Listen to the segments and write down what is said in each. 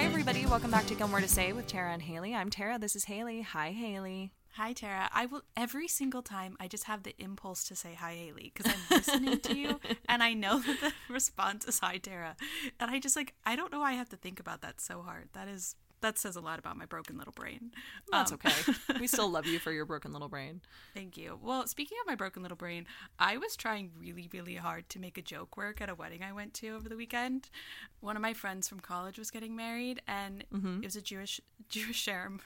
Hi, everybody. Welcome back to Gilmore to Say with Tara and Haley. I'm Tara. This is Haley. Hi, Haley. Hi, Tara. I will every single time I just have the impulse to say hi, Haley, because I'm listening to you and I know that the response is hi, Tara. And I just like, I don't know why I have to think about that so hard. That is, that says a lot about my broken little brain. That's Um, okay. we still love you for your broken little brain. Thank you. Well, speaking of my broken little brain, I was trying really, really hard to make a joke work at a wedding I went to over the weekend. One of my friends from college was getting married, and it was a Jewish Jewish ceremony.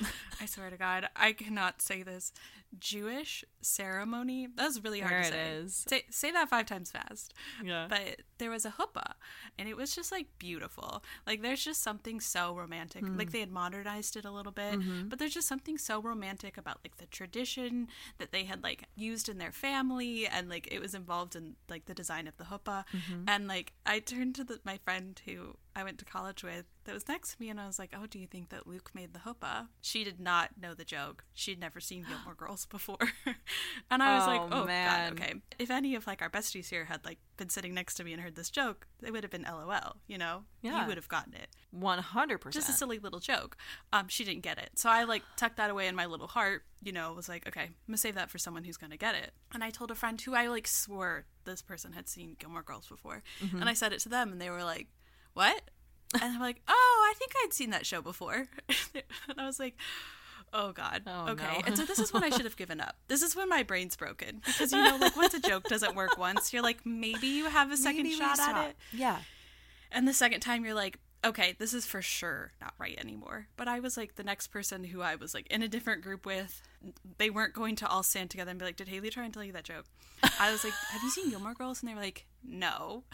I swear to God, I cannot say this. Jewish ceremony. That was really hard There to say. is. Say, say that five times fast. Yeah. But there was a huppah, and it was just like beautiful. Like there's just something so romantic. Hmm. Like they had modernized it a little bit, Mm-hmm. but there's just something so romantic about like the tradition that they had like used in their family, and like it was involved in like the design of the huppah. Mm-hmm. And like I turned to the, my friend who I went to college with that was next to me, and I was like, "Oh, do you think that Luke made the huppah?" She did not know the joke. She'd never seen Gilmore Girls before, and I was like, Oh, "Oh man. God, okay." If any of like our besties here had like been sitting next to me and heard this joke, they would have been LOL. You know, Yeah. you would have gotten it. 100%. Just a silly little joke. Um, she didn't get it, so I like tucked that away in my little heart. You know, was like, "Okay, I'm gonna save that for someone who's gonna get it." And I told a friend who I like swore this person had seen Gilmore Girls before, Mm-hmm. and I said it to them, and they were like, "What?" And I'm like, "Oh, I think I'd seen that show before," and I was like. Oh God. Oh, okay. no. And so this is when I should have given up. This is when my brain's broken because you know, like once a joke doesn't work once, you're like, maybe you have a second Maybe shot at it. Yeah. And the second time you're like, okay, this is for sure not right anymore. But I was like the next person who I was like in a different group with. They weren't going to all stand together and be like, did Haley try and tell you that joke? I was like, have you seen Gilmore Girls? And they were like, no,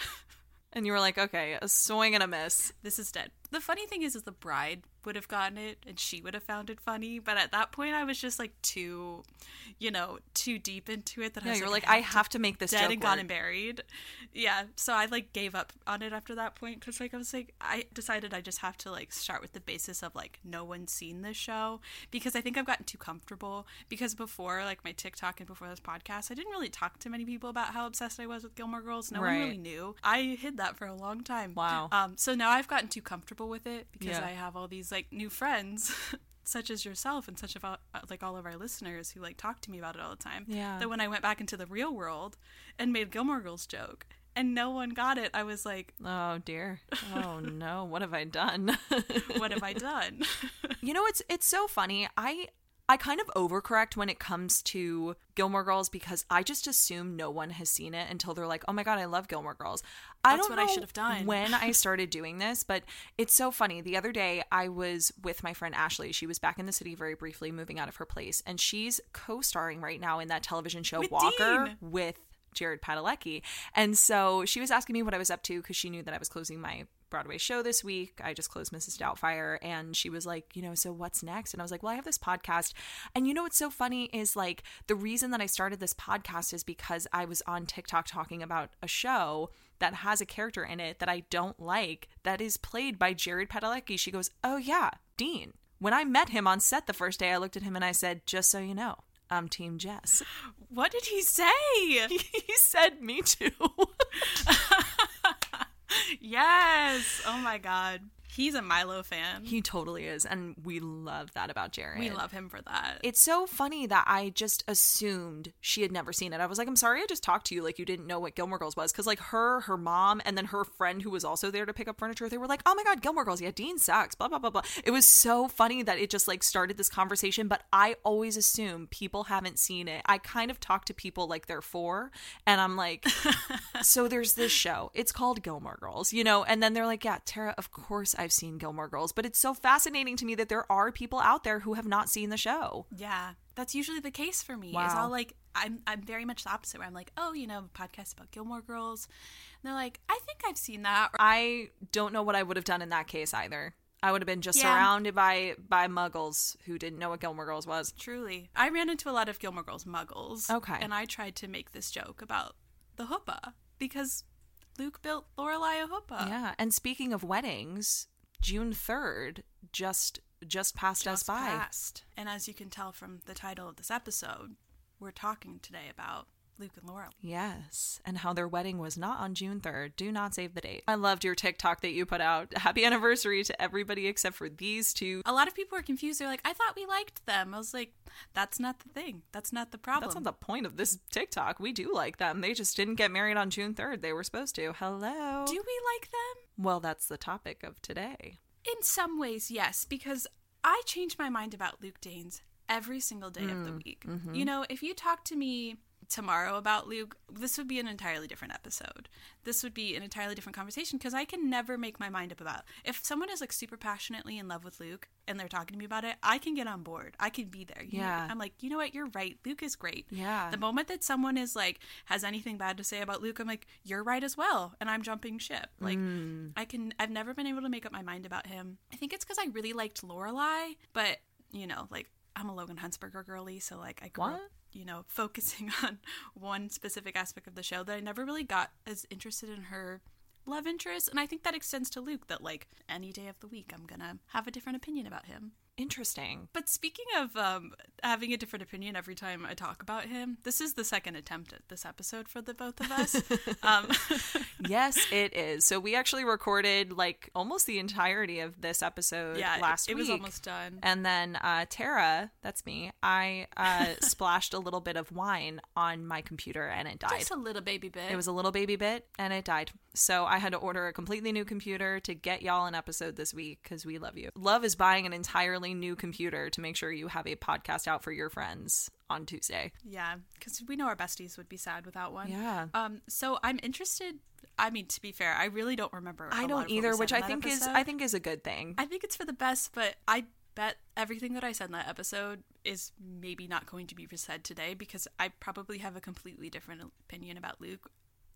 And you were like, okay, a swing and a miss. this is dead. The funny thing is, is the bride would have gotten it and she would have found it funny. But at that point, I was just like too, you know, too deep into it that I Yeah, was you're like, like, I have to make this dead joke and gone work. and buried. Yeah, so I like gave up on it after that point because like I was like I decided I just have to like start with the basis of like no one's seen this show because I think I've gotten too comfortable because before like my TikTok and before this podcast I didn't really talk to many people about how obsessed I was with Gilmore Girls. No Right. one really knew. I hid that for a long time. Wow. Um. So now I've gotten too comfortable with it because Yeah. I have all these like new friends. Such as yourself and such of all- uh, like all of our listeners who like talk to me about it all the time. Yeah. That when I went back into the real world and made Gilmore Girls joke and no one got it, I was like, Oh dear. Oh no. What have I done? what have I done? You know, it's it's so funny. I I kind of overcorrect when it comes to Gilmore Girls because I just assume no one has seen it until they're like, "Oh my god, I love Gilmore Girls." I That's don't what I should have done. when I started doing this, but it's so funny. The other day, I was with my friend Ashley. She was back in the city very briefly, moving out of her place, and she's co-starring right now in that television show With Walker Dean. with Jared Padalecki. And so she was asking me what I was up to because she knew that I was closing my Broadway show this week. I just closed Mrs. Doubtfire. And she was like, you know, so what's next? And I was like, well, I have this podcast. And you know what's so funny is like the reason that I started this podcast is because I was on TikTok talking about a show that has a character in it that I don't like that is played by Jared Padalecki. She goes, oh, yeah, Dean. When I met him on set the first day, I looked at him and I said, just so you know, I'm Team Jess. what did he say? he said, me too. yes. Oh my God. He's a Milo fan. He totally is. And we love that about Jared. we love him for that. It's so funny that I just assumed she had never seen it. I was like, I'm sorry I just talked to you like you didn't know what Gilmore Girls was. Because, like, her, her mom, and then her friend who was also there to pick up furniture, they were like, oh my God, Gilmore Girls. Yeah, Dean sucks. Blah, blah, blah, blah. It was so funny that it just, like, started this conversation. But I always assume people haven't seen it. I kind of talk to people like they're four, and I'm like, so there's this show. It's called Gilmore Girls, you know? And then they're like, yeah, Tara, of course I've seen Gilmore Girls. But it's so fascinating to me that there are people out there who have not seen the show. yeah. That's usually the case for me. Wow. I'll like I'm I'm very much the opposite where I'm like, oh, you know, a podcast about Gilmore Girls. And they're like, I think I've seen that. I don't know what I would have done in that case either. I would have been just Yeah. surrounded by by muggles who didn't know what Gilmore Girls was. Truly. I ran into a lot of Gilmore Girls muggles. Okay. And I tried to make this joke about the huppah because Luke built Lorelai a huppah. yeah, and speaking of weddings, June 3rd just just passed us by. passed. And as you can tell from the title of this episode, we're talking today about Luke and Laurel. Yes, and how their wedding was not on June 3rd. Do not save the date. I loved your TikTok that you put out. Happy anniversary to everybody except for these two. A lot of people were confused. They're like, I thought we liked them. I was like, that's not the thing. That's not the problem. That's not the point of this TikTok. We do like them. They just didn't get married on June 3rd. They were supposed to. Hello. Do we like them? Well, that's the topic of today. In some ways, yes, because I change my mind about Luke Danes every single day of the mm, week. Mm-hmm. You know, if you talk to me tomorrow about Luke, this would be an entirely different episode. This would be an entirely different conversation because I can never make my mind up about. If someone is like super passionately in love with Luke and they're talking to me about it, I can get on board. I can be there. You know, Yeah. I'm like, you know what? You're right. Luke is great. Yeah. The moment that someone is like has anything bad to say about Luke, I'm like, you're right as well, and I'm jumping ship. Like, mm. I can. I've never been able to make up my mind about him. I think it's because I really liked Lorelai, but you know, like I'm a Logan Huntzberger girly, so like I grew up, you know, focusing on one specific aspect of the show that I never really got as interested in her love interest, and I think that extends to Luke. That like any day of the week, I'm gonna have a different opinion about him. Interesting. But speaking of um, having a different opinion every time I talk about him, this is the second attempt at this episode for the both of us. um, yes, it is. So we actually recorded like almost the entirety of this episode yeah, last it, it week. was almost done. And then uh, Tara, that's me, I uh, splashed a little bit of wine on my computer and it died. Just a little baby bit. It was a little baby bit and it died. So I had to order a completely new computer to get y'all an episode this week because we love you. Love is buying an entirely new computer to make sure you have a podcast out for your friends on Tuesday. yeah, because we know our besties would be sad without one. Yeah. Um. So I'm interested. I mean, to be fair, I really don't remember. I don't either, which I think is. I think is a good thing. I think it's for the best, but I bet everything that I said in that episode is maybe not going to be said today because I probably have a completely different opinion about Luke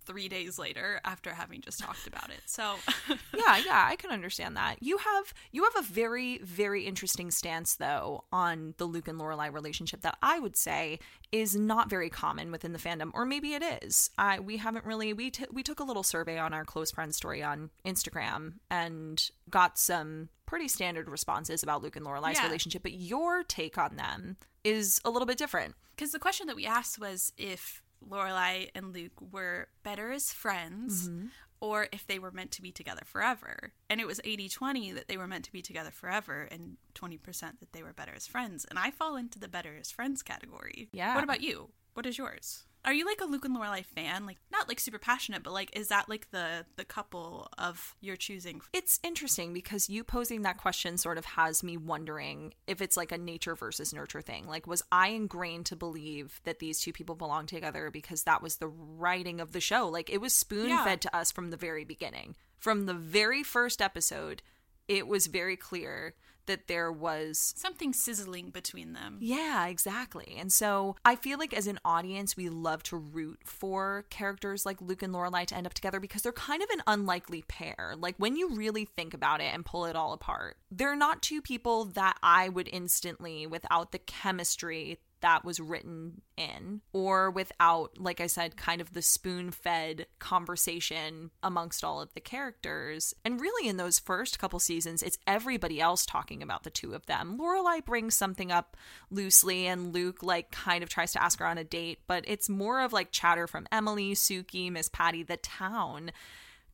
three days later after having just talked about it. So yeah, yeah, I can understand that. You have you have a very very interesting stance though on the Luke and Lorelai relationship that I would say is not very common within the fandom, or maybe it is. I we haven't really we t- we took a little survey on our close friend story on Instagram and got some pretty standard responses about Luke and Lorelai's Yeah. relationship, but your take on them is a little bit different. because the question that we asked was if Lorelai and Luke were better as friends mm-hmm. or if they were meant to be together forever. And it was 80-20 that they were meant to be together forever and 20% that they were better as friends. And I fall into the better as friends category. Yeah. What about you? What is yours? Are you like a Luke and Lorelai fan? Like not like super passionate, but like is that like the the couple of your choosing? It's interesting because you posing that question sort of has me wondering if it's like a nature versus nurture thing. Like, was I ingrained to believe that these two people belong together because that was the writing of the show? Like, it was spoon Yeah. fed to us from the very beginning. From the very first episode, it was very clear that there was Something sizzling between them. yeah, exactly. And so I feel like as an audience, we love to root for characters like Luke and Lorelai to end up together because they're kind of an unlikely pair. Like when you really think about it and pull it all apart, they're not two people that I would instantly, without the chemistry that was written in, or without, like I said, kind of the spoon fed conversation amongst all of the characters. And really, in those first couple seasons, it's everybody else talking about the two of them. Lorelai brings something up loosely, and Luke, like, kind of tries to ask her on a date, but it's more of like chatter from Emily, Sookie, Miss Patty, the town.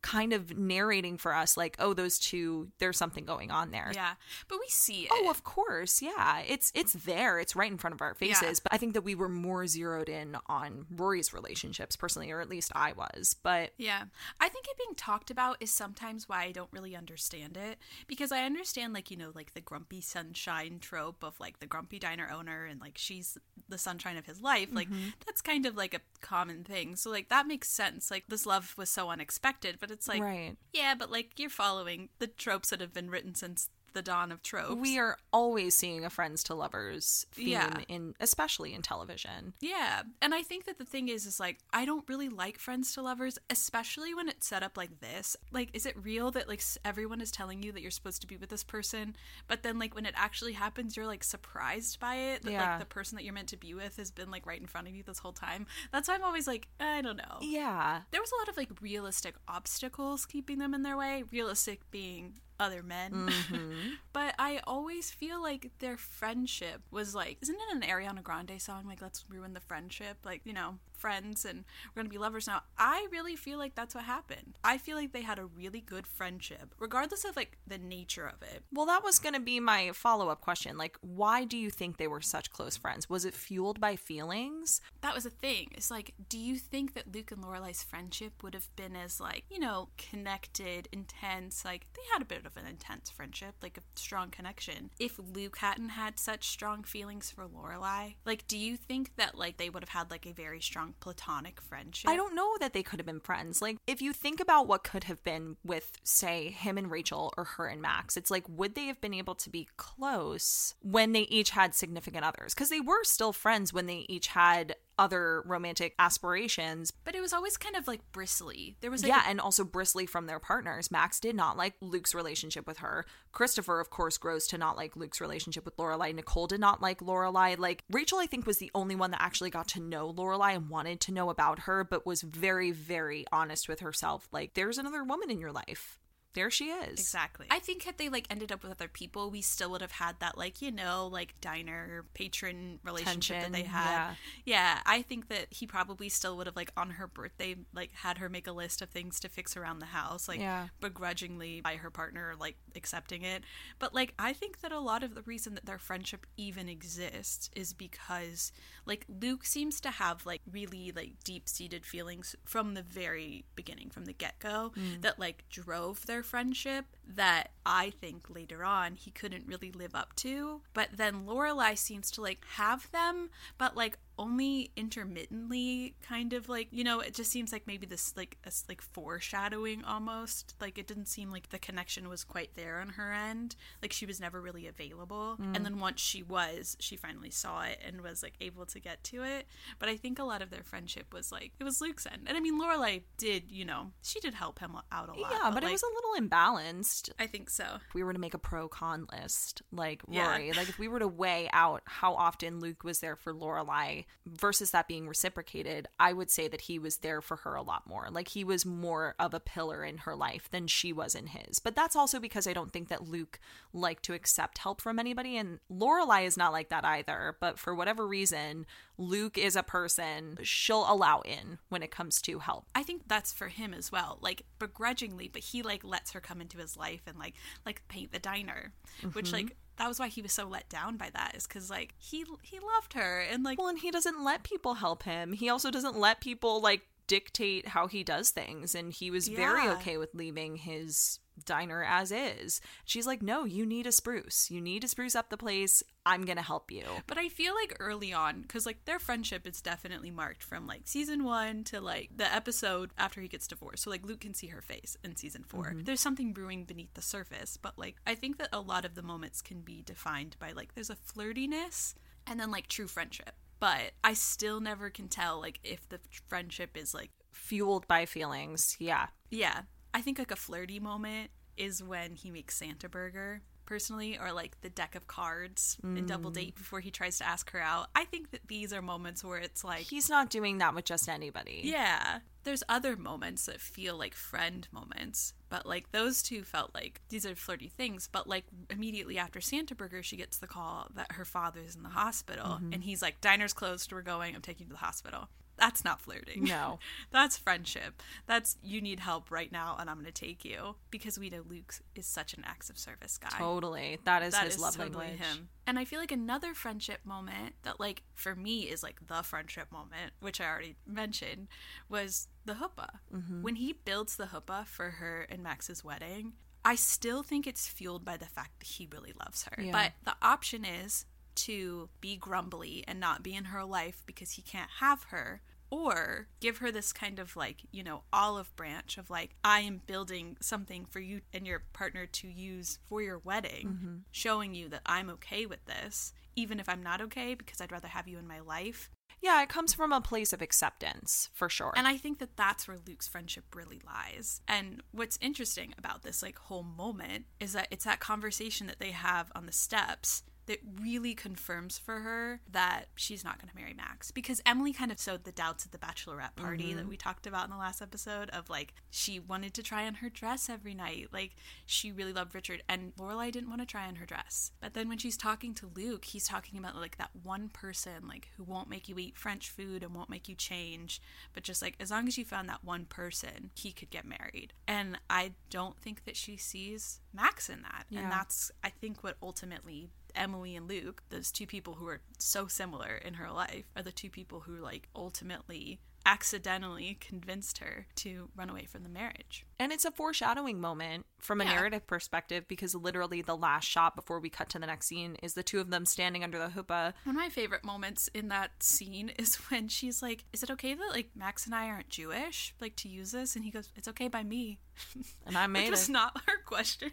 Kind of narrating for us, like, oh, those two, there's something going on there. Yeah, but we see oh, it. Oh, of course, yeah. It's it's there. It's right in front of our faces. Yeah. But I think that we were more zeroed in on Rory's relationships personally, or at least I was. But Yeah. I think it being talked about is sometimes why I don't really understand it. Because I understand, like, you know, like the grumpy sunshine trope of like the grumpy diner owner and like she's the sunshine of his life. Like, mm-hmm. that's kind of like a common thing. So, like, that makes sense. Like, this love was so unexpected, but it's like, right. yeah, but like, you're following the tropes that have been written since the dawn of tropes. We are always seeing a friends to lovers theme Yeah. in especially in television. Yeah, and I think that the thing is, is like I don't really like friends to lovers, especially when it's set up like this. Like, is it real that like everyone is telling you that you're supposed to be with this person, but then like when it actually happens, you're like surprised by it that Yeah. like the person that you're meant to be with has been like right in front of you this whole time. That's why I'm always like, I don't know. Yeah. There was a lot of like realistic obstacles keeping them in their way. Realistic being other men. Mm-hmm. but I always feel like their friendship was like, isn't it an Ariana Grande song? Like, let's ruin the friendship. Like, you know, friends and we're gonna be lovers now. I really feel like that's what happened. I feel like they had a really good friendship, regardless of like the nature of it. Well, that was going to be my follow up question. Like, why do you think they were such close friends? Was it fueled by feelings? That was a thing. It's like, do you think that Luke and Lorelai's friendship would have been as like, you know, connected, intense? Like they had a bit of an intense friendship, like a strong connection. If Luke hadn't had such strong feelings for Lorelai, like, do you think that like they would have had like a very strong platonic friendship? I don't know that they could have been friends. Like, if you think about what could have been with, say, him and Rachel or her and Max, it's like, would they have been able to be close when they each had significant others? Because they were still friends when they each had other romantic aspirations. But it was always kind of like bristly. There was like yeah, and also bristly from their partners. Max did not like Luke's relationship with her. Christopher, of course, grows to not like Luke's relationship with Lorelai. Nicole did not like Lorelai. Like Rachel, I think was the only one that actually got to know Lorelai and wanted to know about her, but was very, very honest with herself. Like, there's another woman in your life there she is. Exactly. I think had they like ended up with other people, we still would have had that like, you know, like diner patron relationship Tension, that they had. yeah. Yeah. I think that he probably still would have like on her birthday like had her make a list of things to fix around the house, like Yeah. begrudgingly by her partner like accepting it. But like I think that a lot of the reason that their friendship even exists is because like Luke seems to have like really like deep-seated feelings from the very beginning from the get-go mm. that like drove their friendship that I think later on he couldn't really live up to. But then Lorelai seems to like have them, but like only intermittently kind of like you know it just seems like maybe this like a like foreshadowing almost. Like it didn't seem like the connection was quite there on her end. Like she was never really available. Mm. And then once she was she finally saw it and was like able to get to it. But i think a lot of their friendship was like it was luke's end. And i mean lorelai did you know she did help him out a lot Yeah, but, it like, was a little imbalanced. i think so. If we were to make a pro con list, like Yeah. Rory, like if we were to weigh out how often Luke was there for Lorelai versus that being reciprocated, I would say that he was there for her a lot more. Like he was more of a pillar in her life than she was in his. But that's also because I don't think that Luke liked to accept help from anybody, and Lorelai is not like that either. But for whatever reason, Luke is a person she'll allow in when it comes to help. I think that's for him as well, like begrudgingly, but he like lets her come into his life and like like paint the diner, which mm-hmm. like that was why he was so let down by that is because like he he loved her and like Well, and he doesn't let people help him. He also doesn't let people like dictate how he does things. And he was very okay with leaving his diner as is. She's like, no, you need a spruce. You need to spruce up the place. I'm going to help you. But I feel like early on, because like their friendship is definitely marked from like season one to like the episode after he gets divorced. So like Luke can see her face in season 4 mm-hmm. There's something brewing beneath the surface, but like I think that a lot of the moments can be defined by like there's a flirtiness and then like true friendship. But I still never can tell like if the friendship is like Fueled by feelings. Yeah. yeah. I think like a flirty moment is when he makes Santa Burger personally or like the deck of cards in double mm. date before he tries to ask her out. I think that these are moments where it's like He's not doing that with just anybody. yeah, there's other moments that feel like friend moments, but like those two felt like these are flirty things. But like immediately after Santa Burger, she gets the call that her father's in the hospital, mm-hmm. and he's like, "Diner's closed. We're going. I'm taking you to the hospital." That's not flirting. No. That's friendship. That's you need help right now, and I'm going to take you because we know Luke is such an acts of service guy. Totally. That is That his is love totally language. him. And I feel like another friendship moment that, like, for me is like the friendship moment, which I already mentioned, was the huppah. Mm-hmm. When he builds the huppah for her and Max's wedding, I still think it's fueled by the fact that he really loves her. Yeah. But the option is to be grumbly and not be in her life because he can't have her. Or give her this kind of like, you know, olive branch of like, I am building something for you and your partner to use for your wedding, mm-hmm. showing you that I'm okay with this, even if I'm not okay, because I'd rather have you in my life. Yeah, it comes from a place of acceptance, for sure. And I think that that's where Luke's friendship really lies. And what's interesting about this like whole moment is that it's that conversation that they have on the steps that really confirms for her that she's not going to marry Max. Because Emily kind of sowed the doubts at the bachelorette party that mm-hmm. we talked about in the last episode of like she wanted to try on her dress every night. Like she really loved Richard and Lorelai didn't want to try on her dress. But then when she's talking to Luke he's talking about like that one person like who won't make you eat French food and won't make you change. But just like as long as you found that one person he could get married. And I don't think that she sees Max in that. Yeah. and that's I think what ultimately Emily and Luke, those two people who are so similar in her life, are the two people who like ultimately accidentally convinced her to run away from the marriage. And it's a foreshadowing moment from a Yeah. narrative perspective because literally the last shot before we cut to the next scene is the two of them standing under the huppah. One of my favorite moments in that scene is when she's like, "Is it okay that like Max and I aren't Jewish, like to use this?" And he goes, "It's okay by me." And I Which made was it. not her question,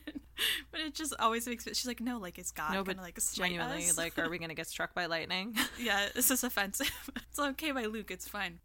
but it just always makes it. She's like, "No, like is God No, gonna like genuinely, us?" like, are we gonna get struck by lightning? yeah, this is offensive. it's okay by Luke. It's fine.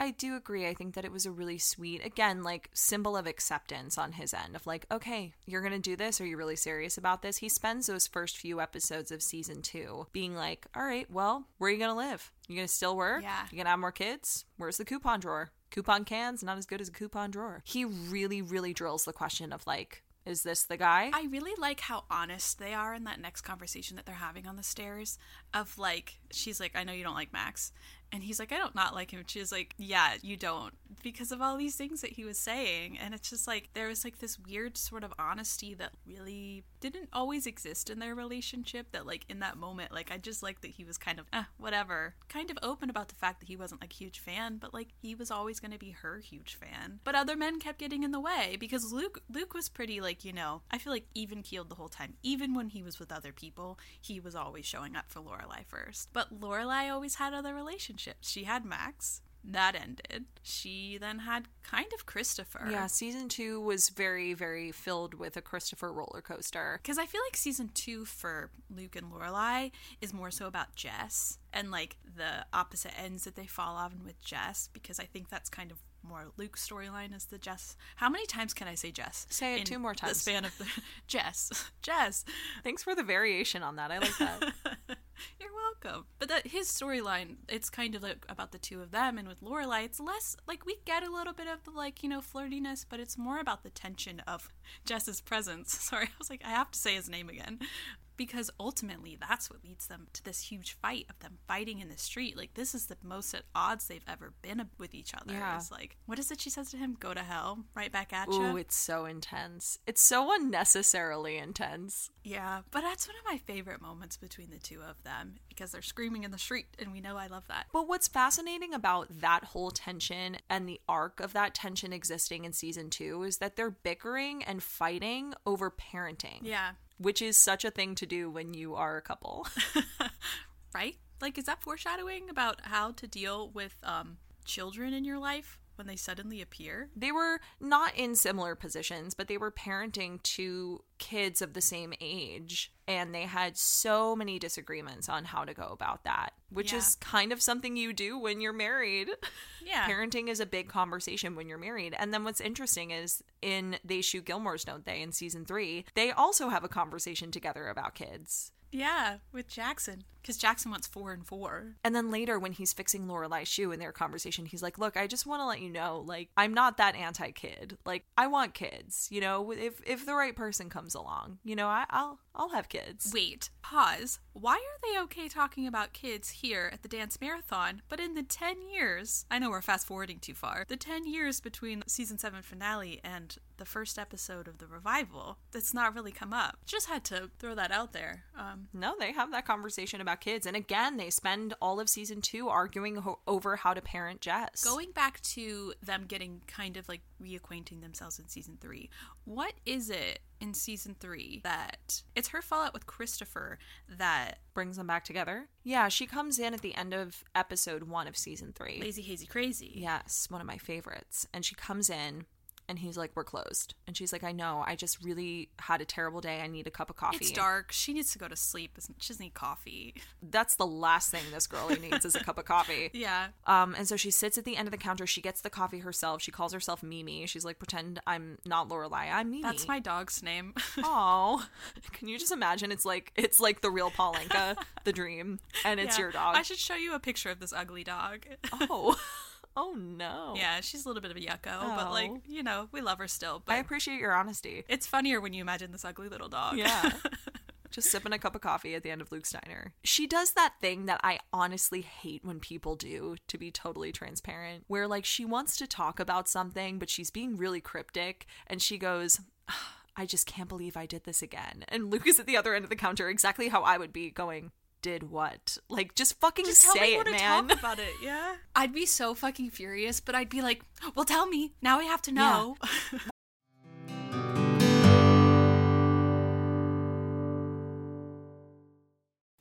I do agree. I think that it was a really sweet, again, like symbol of acceptance on his end of like, okay, you're going to do this. Are you really serious about this? He spends those first few episodes of season two being like, all right, well, where are you going to live? You're going to still work? Yeah. You going to have more kids? Where's the coupon drawer? Coupon cans, not as good as a coupon drawer. He really, really drills the question of like, is this the guy? I really like how honest they are in that next conversation that they're having on the stairs. Of like, she's like, I know you don't like Max. And he's like, I don't not like him. She's like, Yeah, you don't. Because of all these things that he was saying. And it's just like, there was like this weird sort of honesty that really didn't always exist in their relationship. That, like, in that moment, like, I just like that he was kind of, eh, whatever. Kind of open about the fact that he wasn't like huge fan, but like, he was always going to be her huge fan. But other men kept getting in the way because Luke, Luke was pretty, like, you know, I feel like even keeled the whole time. Even when he was with other people, he was always showing up for Lorelai first. But Lorelai always had other relationships. She had Max. That ended. She then had kind of Christopher. yeah, season two was very, very filled with a Christopher roller coaster. Because I feel like season two for Luke and Lorelai is more so about Jess and like the opposite ends that they fall on with Jess. Because I think that's kind of more Luke's storyline is the Jess. How many times can I say Jess? Say it two more times. The span of the Jess, Jess. Thanks for the variation on that. I like that. You're welcome. But that his storyline, it's kind of like about the two of them, and with Lorelai, it's less like we get a little bit of the like you know flirtiness, but it's more about the tension of Jess's presence. Sorry, I was like I have to say his name again. Because ultimately, that's what leads them to this huge fight of them fighting in the street. Like this is the most at odds they've ever been with each other. Yeah. It's like, what is it she says to him? Go to hell, right back at Ooh, you. it's so intense. It's so unnecessarily intense. Yeah, but that's one of my favorite moments between the two of them because they're screaming in the street, and we know I love that. But what's fascinating about that whole tension and the arc of that tension existing in season two is that they're bickering and fighting over parenting, Yeah, which is such a thing to do when you are a couple. right? Like, is that foreshadowing about how to deal with um, children in your life when they suddenly appear? they were not in similar positions, but they were parenting two kids of the same age. And they had so many disagreements on how to go about that, which Yeah. is kind of something you do when you're married. Yeah. Parenting is a big conversation when you're married. And then what's interesting is in They Shoot Gilmore's, don't they, in season three, they also have a conversation together about kids. Yeah, with Jackson. Because Jackson wants four and four. And then later, when he's fixing Lorelai's shoe in their conversation, he's like, "Look, I just want to let you know, like, I'm not that anti-kid. Like, I want kids. You know, if if the right person comes along, you know, I, I'll I'll have kids." Wait, pause. Why are they okay talking about kids here at the dance marathon, but in the 10 years, I know we're fast forwarding too far, the 10 years between season 7 finale and the first episode of the revival, that's not really come up. Just had to throw that out there. Um, No, they have that conversation about kids, and again, they spend all of season two arguing ho- over how to parent Jess. Going back to them getting kind of like reacquainting themselves in season three, what is it in season three that it's her fallout with Christopher that brings them back together. Yeah, she comes in at the end of episode one of season three. lazy, hazy, crazy? Yes, one of my favorites. And she comes in And he's like, We're closed. And she's like, I know. I just really had a terrible day. I need a cup of coffee. It's dark. She needs to go to sleep. She doesn't need coffee. That's the last thing this girlie needs is a cup of coffee. Yeah. Um, and so she sits at the end of the counter. She gets the coffee herself. She calls herself Mimi. She's like, pretend I'm not Lorelai. I'm Mimi. That's my dog's name. Oh, can you just imagine? It's like it's like the real Paulinka, the dream, and it's Yeah. your dog. I should show you a picture of this ugly dog. Oh, oh no. yeah, she's a little bit of a yucko, but oh. like, Oh. you know, we love her still. But I appreciate your honesty. it's funnier when you imagine this ugly little dog. Yeah. Just sipping a cup of coffee at the end of Luke's diner. She does that thing that I honestly hate when people do, to be totally transparent, where like she wants to talk about something, but she's being really cryptic and she goes, I just can't believe I did this again. And Luke is at the other end of the counter, exactly how I would be going, did what? Like, just fucking Just tell say me it, to man. talk about it, yeah. I'd be so fucking furious, but I'd be like, "Well, tell me now. I have to know."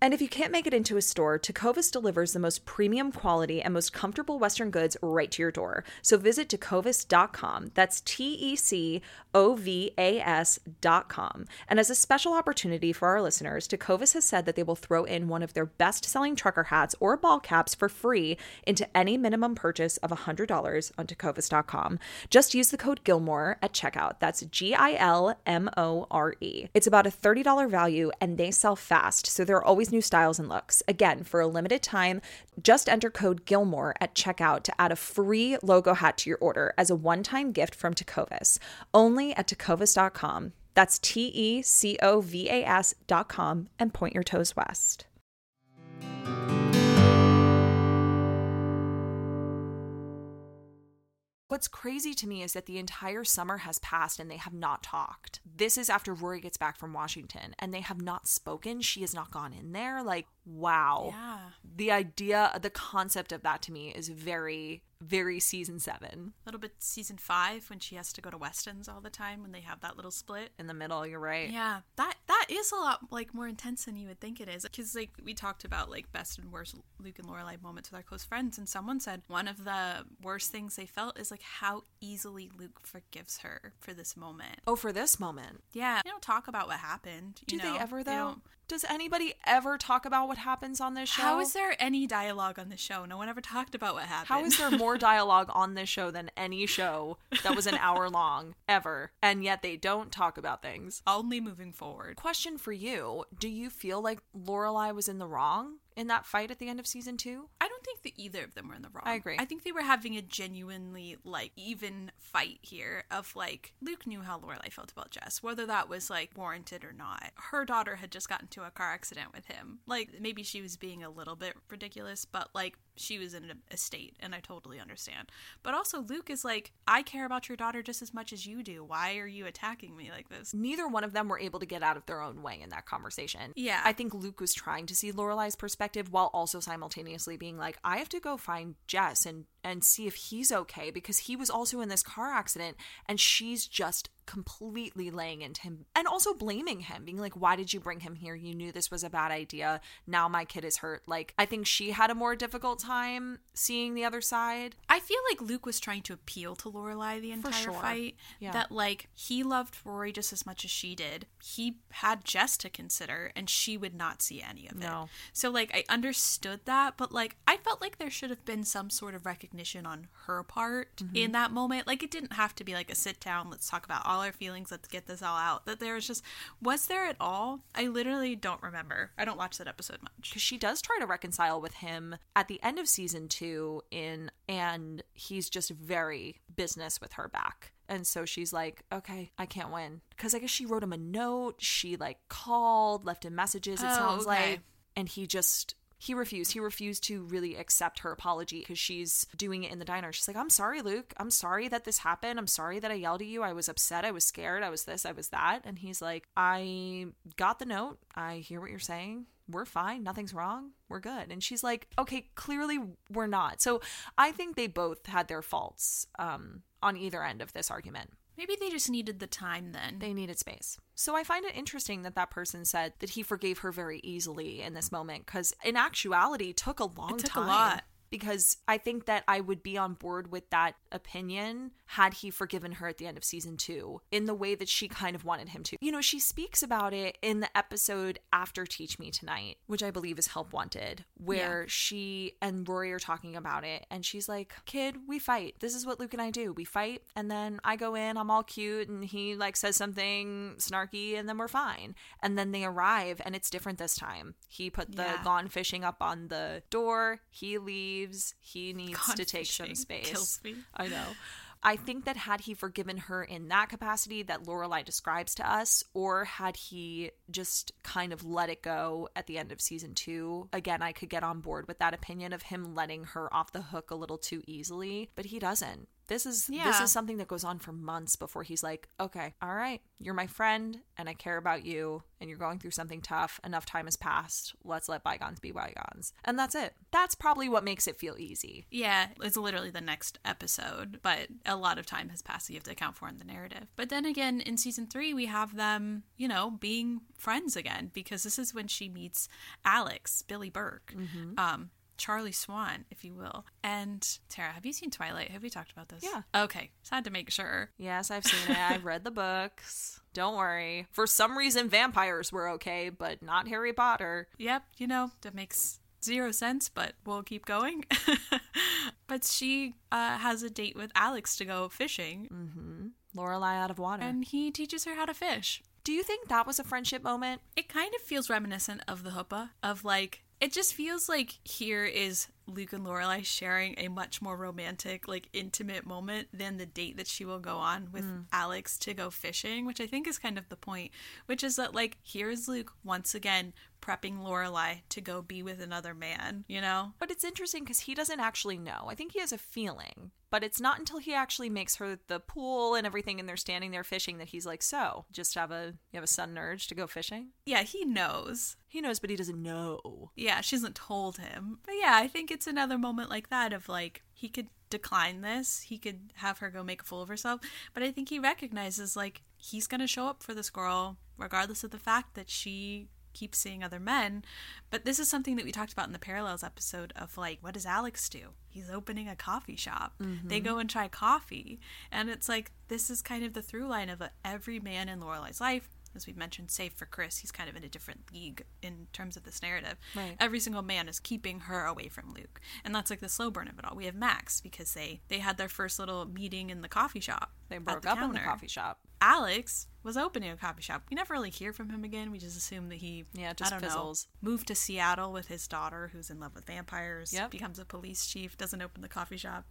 And if you can't make it into a store, Tecovas delivers the most premium quality and most comfortable Western goods right to your door. So visit tecovas.com. That's T E C O V A S.com. And as a special opportunity for our listeners, Tecovas has said that they will throw in one of their best selling trucker hats or ball caps for free into any minimum purchase of $100 on tecovas.com. Just use the code Gilmore at checkout. That's G I L M O R E. It's about a $30 value and they sell fast, so there are always new styles and looks. Again, for a limited time, just enter code Gilmore at checkout to add a free logo hat to your order as a one time gift from Tecovas. Only at tecovas.com. That's T E C O V A S.com and point your toes west. What's crazy to me is that the entire summer has passed and they have not talked. This is after Rory gets back from Washington and they have not spoken. She has not gone in there. Like, wow. Yeah. The idea, the concept of that to me is very, very season seven. A little bit season five when she has to go to Weston's all the time when they have that little split. In the middle, you're right. Yeah, that that is a lot like more intense than you would think it is. Because like we talked about like best and worst Luke and Lorelai moments with our close friends, and someone said one of the worst things they felt is like how easily Luke forgives her for this moment. Oh, for this moment. Yeah, they don't talk about what happened. Do you they know? ever, They though? Does anybody ever talk about what happens on this show? How is there any dialogue on the show? No one ever talked about what happened. How is there more dialogue on this show than any show that was an hour long ever? And yet they don't talk about things. only moving forward? Question for you Do you feel like Lorelai was in the wrong in that fight at the end of season two? I don't think that either of them were in the wrong. I agree. I think they were having a genuinely like even fight here of like Luke knew how Lorelai felt about Jess, whether that was like warranted or not. Her daughter had just gotten into a car accident with him. Like maybe she was being a little bit ridiculous, but like she was in a, state, and I totally understand. But also Luke is like, I care about your daughter just as much as you do. Why are you attacking me like this? Neither one of them were able to get out of their own way in that conversation. Yeah. I think Luke was trying to see Lorelai's perspective while also simultaneously being like, I have to go find Jess and and see if he's okay because he was also in this car accident and she's just completely laying into him and also blaming him, being like, Why did you bring him here? You knew this was a bad idea. Now my kid is hurt. Like, I think she had a more difficult time seeing the other side. I feel like Luke was trying to appeal to Lorelai the entire sure. fight. Yeah. That like he loved Rory just as much as she did. He had Jess to consider, and she would not see any of it. So like I understood that, but like I felt like there should have been some sort of recognition on her part Mm-hmm. in that moment. Like it didn't have to be like a sit down, let's talk about all our feelings, let's get this all out. That there was just was there at all? I literally don't remember. I don't watch that episode much. because she does try to reconcile with him at the end of season two in and he's just very business with her back and so she's like okay i can't win because i guess she wrote him a note she like called left him messages it Oh, sounds okay. like and he just he refused. He refused to really accept her apology because she's doing it in the diner. She's like i'm sorry luke. I'm sorry that this happened. I'm sorry that i yelled at you. I was upset. I was scared. I was this. I was that. And he's like i got the note. I hear what you're saying. We're fine. Nothing's wrong. We're good. And she's like okay clearly we're not. So i think they both had their faults um on either end of this argument Maybe they just needed the time then. they needed space. So I find it interesting that that person said that he forgave her very easily in this moment because in actuality took a long It took a time. lot. Because I think that I would be on board with that opinion had he forgiven her at the end of season two in the way that she kind of wanted him to. You know, she speaks about it in the episode after Teach Me Tonight, which I believe is Help Wanted, where she and Rory are talking about it. And she's like, Kid, we fight. This is what Luke and I do. We fight. And then I go in, I'm all cute, and he like says something snarky, and then we're fine. And then they arrive, and it's different this time. He put the Yeah. gone fishing up on the door. He leaves. He needs Gone to take some space. kills me. I know. I think that had he forgiven her in that capacity that Lorelai describes to us, or had he just kind of let it go at the end of season two, again, I could get on board with that opinion of him letting her off the hook a little too easily. But he doesn't. This is this is something that goes on for months before he's like, okay, all right, you're my friend and I care about you and you're going through something tough. Enough time has passed. Let's let bygones be bygones. And that's it. That's probably what makes it feel easy. Yeah, it's literally the next episode, but a lot of time has passed that you have to account for in the narrative. But then again, in season three, we have them, you know, being friends again because this is when she meets Alex, Billy Burke, um, Charlie Swan, if you will. And Tara, have you seen Twilight? Have we talked about this? Yeah. Okay, just had to make sure. Yes, I've seen it. I've read the books. Don't worry. For some reason, vampires were okay, but not Harry Potter. Yep, you know, that makes zero sense, but we'll keep going. but she uh, has a date with Alex to go fishing, Lorelai out of water. and he teaches her how to fish. Do you think that was a friendship moment? It kind of feels reminiscent of the huppah, of like, it just feels like here is Luke and Lorelai sharing a much more romantic, like intimate moment than the date that she will go on with mm. Alex to go fishing, which I think is kind of the point, which is that like here's Luke once again prepping Lorelai to go be with another man, you know? But it's interesting because he doesn't actually know. I think he has a feeling, but it's not until he actually makes her the pool and everything, and they're standing there fishing that he's like, "So, just have a you have a sudden urge to go fishing." Yeah, he knows. He knows, but he doesn't know. Yeah, she hasn't told him. But yeah, I think it's another moment like that of like he could decline this, he could have her go make a fool of herself, but I think he recognizes like he's going to show up for this girl regardless of the fact that she keeps seeing other men. But this is something that we talked about in the parallels episode of like what does Alex do? He's opening a coffee shop. They go mm-hmm. and try coffee, and it's like this is kind of the through line of uh, every man in Lorelai's life as we've mentioned, save for Chris, he's kind of in a different league in terms of this narrative. Right. Every single man is keeping her away from Luke, and that's like the slow burn of it all. We have Max because they they had their first little meeting in the coffee shop. They broke the up in the coffee shop. Alex was opening a coffee shop. We never really hear from him again. We just assume that he Yeah, just I don't fizzles. know moved to Seattle with his daughter, who's in love with vampires. Yep. becomes a police chief. Doesn't open the coffee shop,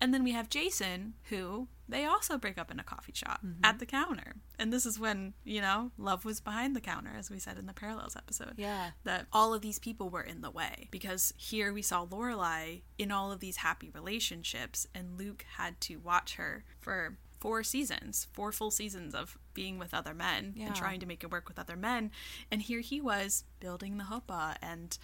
and then we have Jason, who they also break up in a coffee shop Mm-hmm. at the counter. And this is when you know love was behind the counter, as we said in the parallels episode Yeah. that all of these people were in the way because here we saw Lorelai in all of these happy relationships and Luke had to watch her for four seasons, four full seasons of being with other men Yeah. and trying to make it work with other men and here he was building the huppah and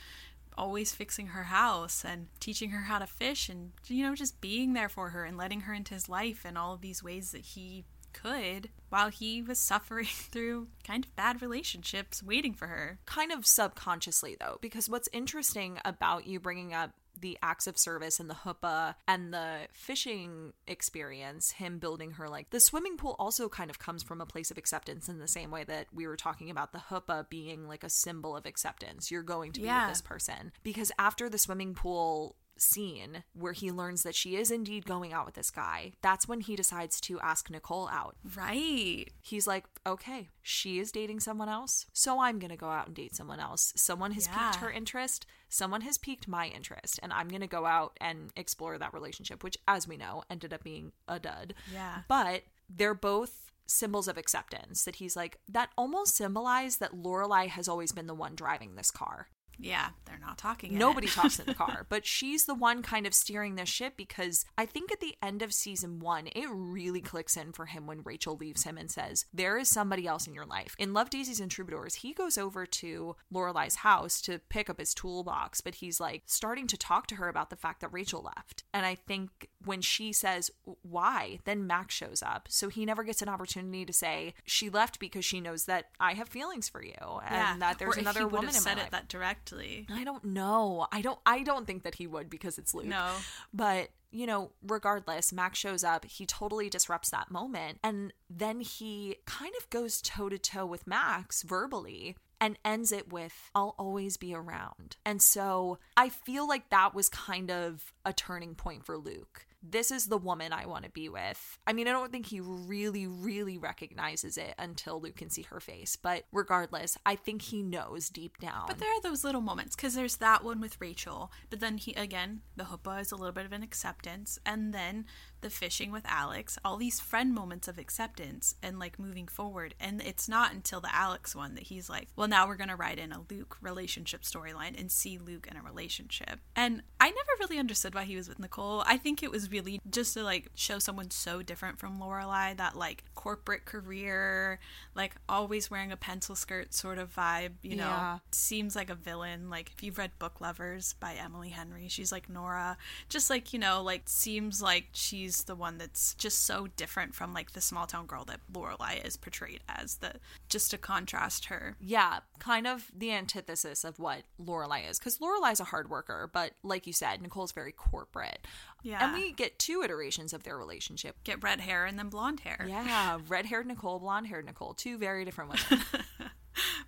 always fixing her house and teaching her how to fish and, you know, just being there for her and letting her into his life in all of these ways that he could while he was suffering through kind of bad relationships waiting for her. Kind of subconsciously, though, because what's interesting about you bringing up the acts of service and the huppah and the fishing experience, him building her like the swimming pool also kind of comes from a place of acceptance in the same way that we were talking about the huppah being like a symbol of acceptance. You're going to be Yeah. with this person. Because after the swimming pool scene where he learns that she is indeed going out with this guy, that's when he decides to ask Nicole out. Right. He's like, okay, she is dating someone else, so I'm gonna go out and date someone else. Someone has piqued her interest, someone has piqued my interest, and I'm gonna go out and explore that relationship, which, as we know, ended up being a dud. Yeah. But they're both symbols of acceptance that he's like, that almost symbolized that Lorelai has always been the one driving this car. Yeah, they're not talking. in it. Nobody talks in the car, but she's the one kind of steering this ship because I think at the end of season one, it really clicks in for him when Rachel leaves him and says, There is somebody else in your life. In Love Daisies and Troubadours, he goes over to Lorelai's house to pick up his toolbox, but he's like starting to talk to her about the fact that Rachel left. And I think when she says, Why? then Max shows up. So he never gets an opportunity to say, She left because she knows that I have feelings for you and that there's or another he would woman have in said life. it that directly. I don't know. I don't I don't think that he would because it's Luke. No. But, you know, regardless, Max shows up, he totally disrupts that moment and then he kind of goes toe to toe with Max verbally and ends it with I'll always be around. And so I feel like that was kind of a turning point for Luke. This is the woman I want to be with. I mean, I don't think he really, really recognizes it until Luke can see her face. But regardless, I think he knows deep down. But there are those little moments because there's that one with Rachel, but then he again the huppah is a little bit of an acceptance, and then the fishing with Alex, all these friend moments of acceptance and like moving forward. And it's not until the Alex one that he's like, well, now we're gonna write in a Luke relationship storyline and see Luke in a relationship. And I never really understood why he was with Nicole. I think it was really just to like show someone so different from Lorelai that like corporate career, like always wearing a pencil skirt sort of vibe, you know Yeah. seems like a villain. Like if you've read Book Lovers by Emily Henry, she's like Nora. Just like, you know, like seems like she's the one that's just so different from like the small town girl that Lorelai is portrayed as the just to contrast her. yeah, kind of the antithesis of what Lorelai is. Because Lorelai's a hard worker, but like you said, Nicole's very corporate. Yeah. And we get two iterations of their relationship. Get red hair and then blonde hair. Yeah, red haired Nicole, blonde haired Nicole, two very different women.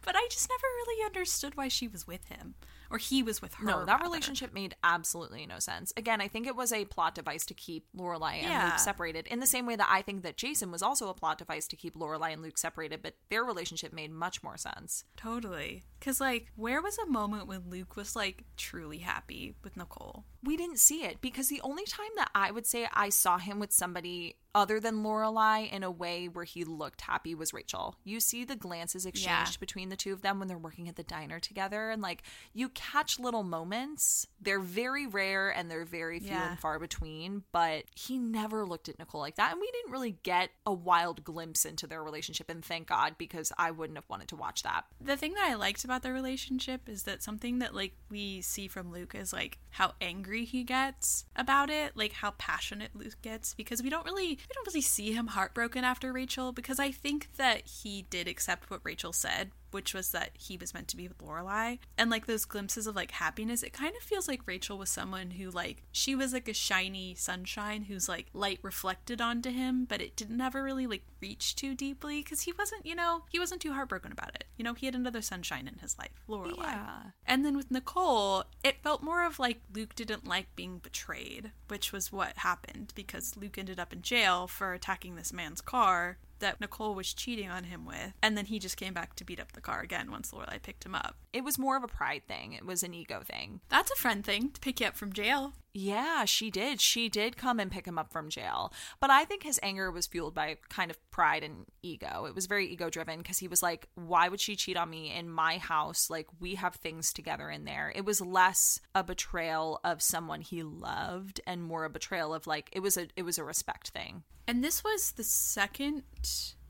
But I just never really understood why she was with him. Or he was with her. No, that rather. relationship made absolutely no sense. Again, I think it was a plot device to keep Lorelai and Yeah. Luke separated. In the same way that I think that Jason was also a plot device to keep Lorelai and Luke separated, but their relationship made much more sense. Totally. Because, like, where was a moment when Luke was, like, truly happy with Nicole? We didn't see it because the only time that I would say I saw him with somebody other than Lorelai in a way where he looked happy was Rachel. You see the glances exchanged Yeah. between the two of them when they're working at the diner together, and like you catch little moments. They're very rare and they're very few Yeah. and far between, but he never looked at Nicole like that, and we didn't really get a wild glimpse into their relationship. And thank God because I wouldn't have wanted to watch that. the thing that I liked about their relationship is that something that like we see from Luke is like how angry he gets about it, like how passionate Luke gets because we don't really we don't really see him heartbroken after Rachel because I think that he did accept what Rachel said, which was that he was meant to be with Lorelai. And like those glimpses of like happiness, it kind of feels like Rachel was someone who like she was like a shiny sunshine whose like light reflected onto him, but it didn't ever really like reach too deeply because he wasn't, you know, he wasn't too heartbroken about it. You know, he had another sunshine in his life, Lorelai. Yeah. And then with Nicole, it felt more of like Luke didn't like being betrayed, which was what happened because Luke ended up in jail for attacking this man's car that Nicole was cheating on him with. And then he just came back to beat up the car again once Lorelai picked him up. It was more of a pride thing. It was an ego thing. That's a friend thing to pick you up from jail. Yeah, she did. She did come and pick him up from jail. But I think his anger was fueled by kind of pride and ego. It was very ego driven because he was like, why would she cheat on me in my house? Like, we have things together in there. It was less a betrayal of someone he loved and more a betrayal of like, it was a, it was a respect thing. And this was the second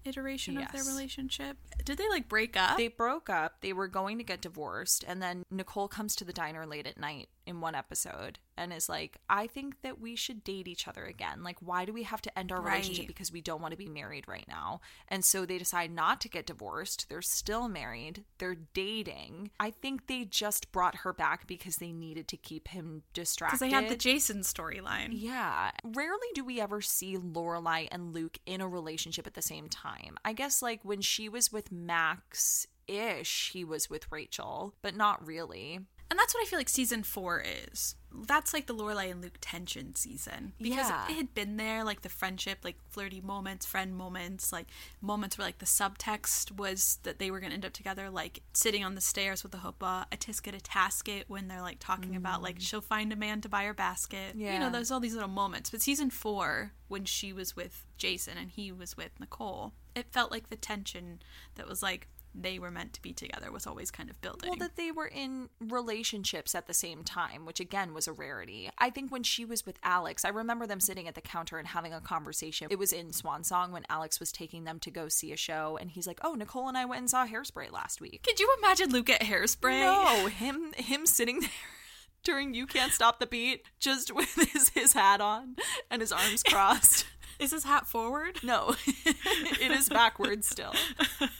iteration of their relationship. Did they like break up? They broke up. They were going to get divorced. And then Nicole comes to the diner late at night in one episode and is like, I think that we should date each other again. Like, why do we have to end our relationship because we don't want to be married right now? And so they decide not to get divorced. They're still married. They're dating. I think they just brought her back because they needed to keep him distracted. because they had the Jason storyline. Yeah. Rarely do we ever see Lorelai and Luke in a relationship at the same time. I guess like when she was with Max ish, he was with Rachel, but not really. And that's what I feel like season four is. That's like the Lorelai and Luke tension season because Yeah. it had been there, like the friendship, like flirty moments, friend moments, like moments where like the subtext was that they were going to end up together, like sitting on the stairs with the huppah, a tisket, a tasket, when they're like talking about like mm. she'll find a man to buy her basket. Yeah. You know, there's all these little moments. But season four, when she was with Jason and he was with Nicole, it felt like the tension that was like they were meant to be together was always kind of building. Well, that they were in relationships at the same time, which again was a rarity. I think when she was with Alex, I remember them sitting at the counter and having a conversation. It was in Swan Song when Alex was taking them to go see a show, and he's like, "Oh, Nicole and I went and saw Hairspray last week." Could you imagine Luke at hairspray? No, him him sitting there during "You Can't Stop the Beat" just with his his hat on and his arms crossed. Is his hat forward? No, it is backwards still.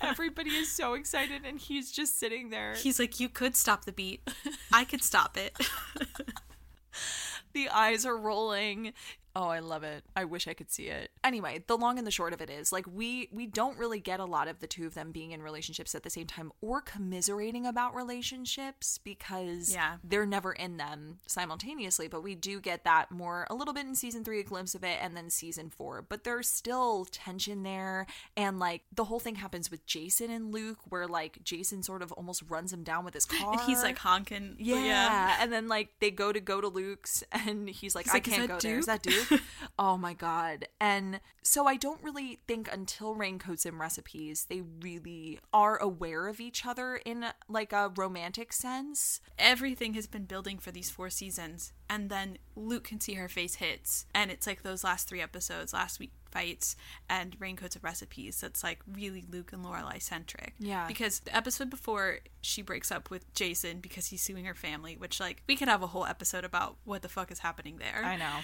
Everybody is so excited, and he's just sitting there. He's like, you could stop the beat. I could stop it. the eyes are rolling. Oh, I love it. I wish I could see it. Anyway, the long and the short of it is like we we don't really get a lot of the two of them being in relationships at the same time or commiserating about relationships because Yeah. they're never in them simultaneously, but we do get that more a little bit in season 3 a glimpse of it and then season 4. But there's still tension there and like the whole thing happens with Jason and Luke where like Jason sort of almost runs him down with his car. And he's like honking. Yeah. And then like they go to go to Luke's and he's like, He's I like, can't go there. Is Duke?" that Oh my God. And so I don't really think until Raincoats and Recipes, they really are aware of each other in like a romantic sense. Everything has been building for these four seasons. And then Luke can see her face hits. And it's like those last three episodes, last week fights and raincoats of recipes that's like really luke and lorelai centric Yeah. because the episode before she breaks up with jason because he's suing her family which like we could have a whole episode about what the fuck is happening there I know.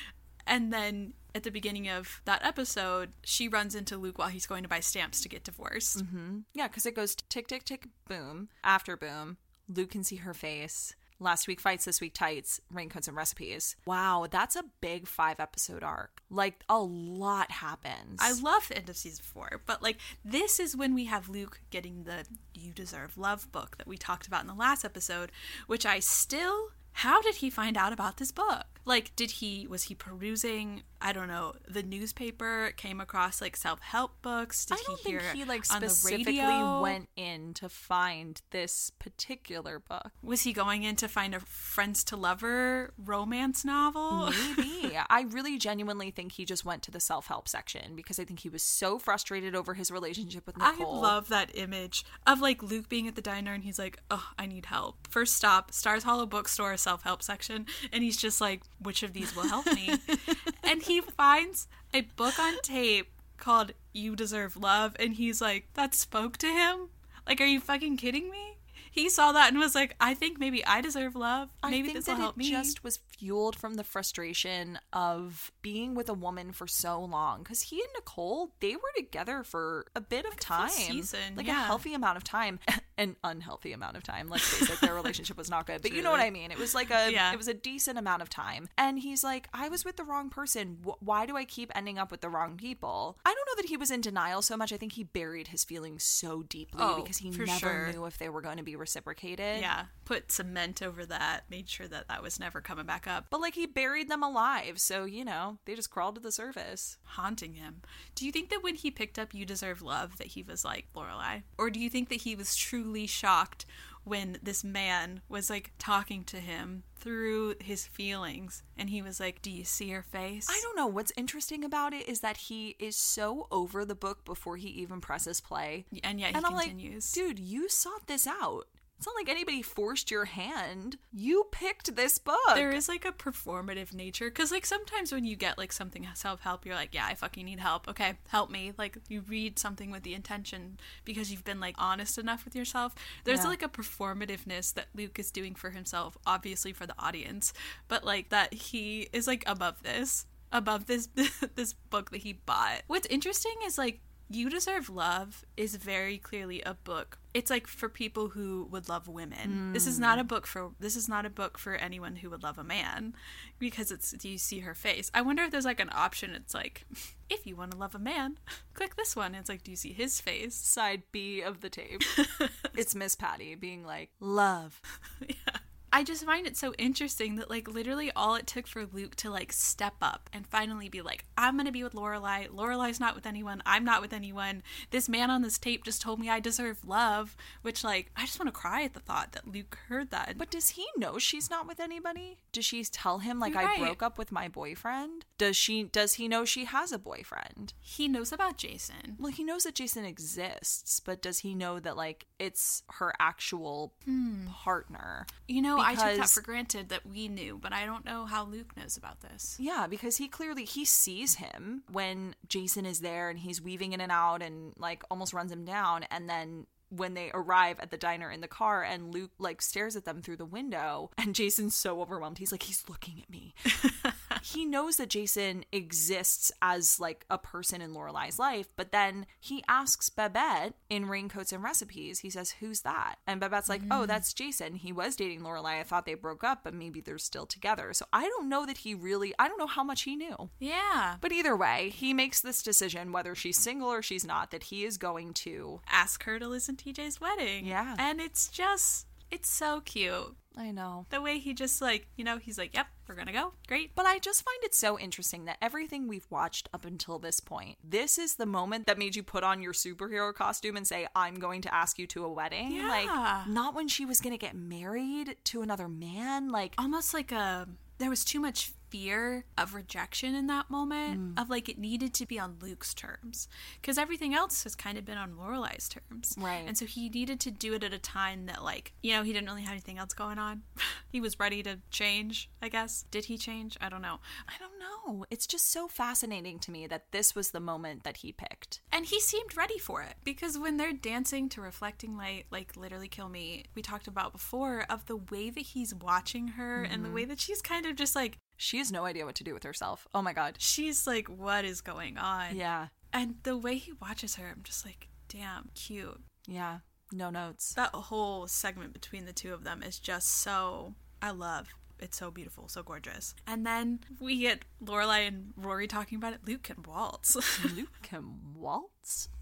And then at the beginning of that episode, she runs into Luke while he's going to buy stamps to get divorced. Mm-hmm. Yeah, because it goes tick, tick, tick, boom. After boom, Luke can see her face. Last week fights, this week tights, raincoats and recipes. Wow, that's a big five episode arc. Like a lot happens. I love the end of season four, but like this is when we have Luke getting the You Deserve Love book that we talked about in the last episode, which I still. How did he find out about this book? Like, did he, was he perusing, I don't know, the newspaper, came across like self help books? Did I don't he hear think he like specifically went in to find this particular book. Was he going in to find a friends to lover romance novel? Maybe. I really genuinely think he just went to the self help section because I think he was so frustrated over his relationship with Nicole. I love that image of like Luke being at the diner and he's like, "Oh, I need help." First stop, Stars Hollow bookstore self-help section, and he's just like, "Which of these will help me?" and he finds a book on tape called "You Deserve Love," and he's like, "That spoke to him." Like, are you fucking kidding me? He saw that and was like, "I think maybe I deserve love. Maybe this will help me." just was fueled from the frustration of being with a woman for so long. Because he and Nicole, they were together for a bit of full time, season, like yeah. a healthy amount of time, an unhealthy amount of time. Let's face it, their relationship was not good. But you know what I mean. It was like a, Yeah. it was a decent amount of time. And he's like, I was with the wrong person. Wh- Why do I keep ending up with the wrong people? I don't know that he was in denial so much. I think he buried his feelings so deeply Oh, because he never sure. knew if they were going to be reciprocated. yeah, put cement over that, made sure that that was never coming back up. But like he buried them alive, so you know they just crawled to the surface. haunting him. Do you think that when he picked up You Deserve Love that he was like Lorelai? Or do you think that he was truly shocked when this man was like talking to him through his feelings and he was like, Do you see her face? I don't know what's interesting about it is that he is so over the book before he even presses play. And yet he and I'm continues. like, dude, you sought this out. It's not like anybody forced your hand. You picked this book. There is like a performative nature because, like, sometimes when you get like something self help, you're like, yeah, I fucking need help. Okay, help me. Like, you read something with the intention because you've been like honest enough with yourself. There's Yeah. like a performativeness that Luke is doing for himself, obviously for the audience, but like that he is like above this, above this this book that he bought. What's interesting is like you Deserve Love is very clearly a book. It's like for people who would love women. This is not a hmm. book for this is not a book for anyone who would love a man because it's do you see her face. I wonder if there's like an option it's like if you want to love a man, click this one. It's like do you see his face? Side B of the tape. it's Miss Patty being like, love. yeah. I just find it so interesting that like literally all it took for Luke to like step up and finally be like, I'm gonna be with Lorelai. Lorelai's not with anyone. I'm not with anyone. This man on this tape just told me I deserve love. Which like I just want to cry at the thought that Luke heard that. But does he know she's not with anybody? Does she tell him like You're I broke up with my boyfriend? Does she does he know she has a boyfriend? he knows about Jason. Well, he knows that Jason exists, but does he know that like it's her actual hmm. partner? You know, I took that for granted that we knew, but I don't know how Luke knows about this. Yeah, because he clearly he sees him when Jason is there and he's weaving in and out and like almost runs him down and then when they arrive at the diner in the car and Luke like stares at them through the window and Jason's so overwhelmed. He's like he's looking at me. he knows that Jason exists as like a person in Lorelai's life, but then he asks Babette in Raincoats and Recipes, he says, Who's that? And Babette's like, Oh, mm. that's Jason. He was dating Lorelai. I thought they broke up, but maybe they're still together. So I don't know that he really I don't know how much he knew. Yeah. But either way, he makes this decision whether she's single or she's not, that he is going to Ask her to listen to TJ's wedding. Yeah. And it's just it's so cute. I know. the way he just like you know he's like yep we're gonna go great But I just find it so interesting that everything we've watched up until this point, this is the moment that made you put on your superhero costume and say, I'm going to ask you to a wedding. Yeah. Like, not when she was going to get married to another man. Like, almost like a there was too much fear of rejection in that moment mm. of like it needed to be on luke's terms because everything else has kind of been on lorelai's terms. Right. and so he needed to do it at a time that like you know he didn't really have anything else going on. He was ready to change i guess. Did he change? I don't know. I don't know. It's just so fascinating to me that this was the moment that he picked. And he seemed ready for it because when they're dancing to Reflecting Light, like Literally Kill Me, we talked about before, of the way that he's watching her and the mm-hmm. way that she's kind of just like, She has no idea what to do with herself. Oh my God. she's like, what is going on? Yeah. And the way he watches her, I'm just like, damn, cute. Yeah. No notes. That whole segment between the two of them is just so, I love. It's so beautiful, so gorgeous. And then we get Lorelai and Rory talking about it. Luke can waltz. Luke can waltz.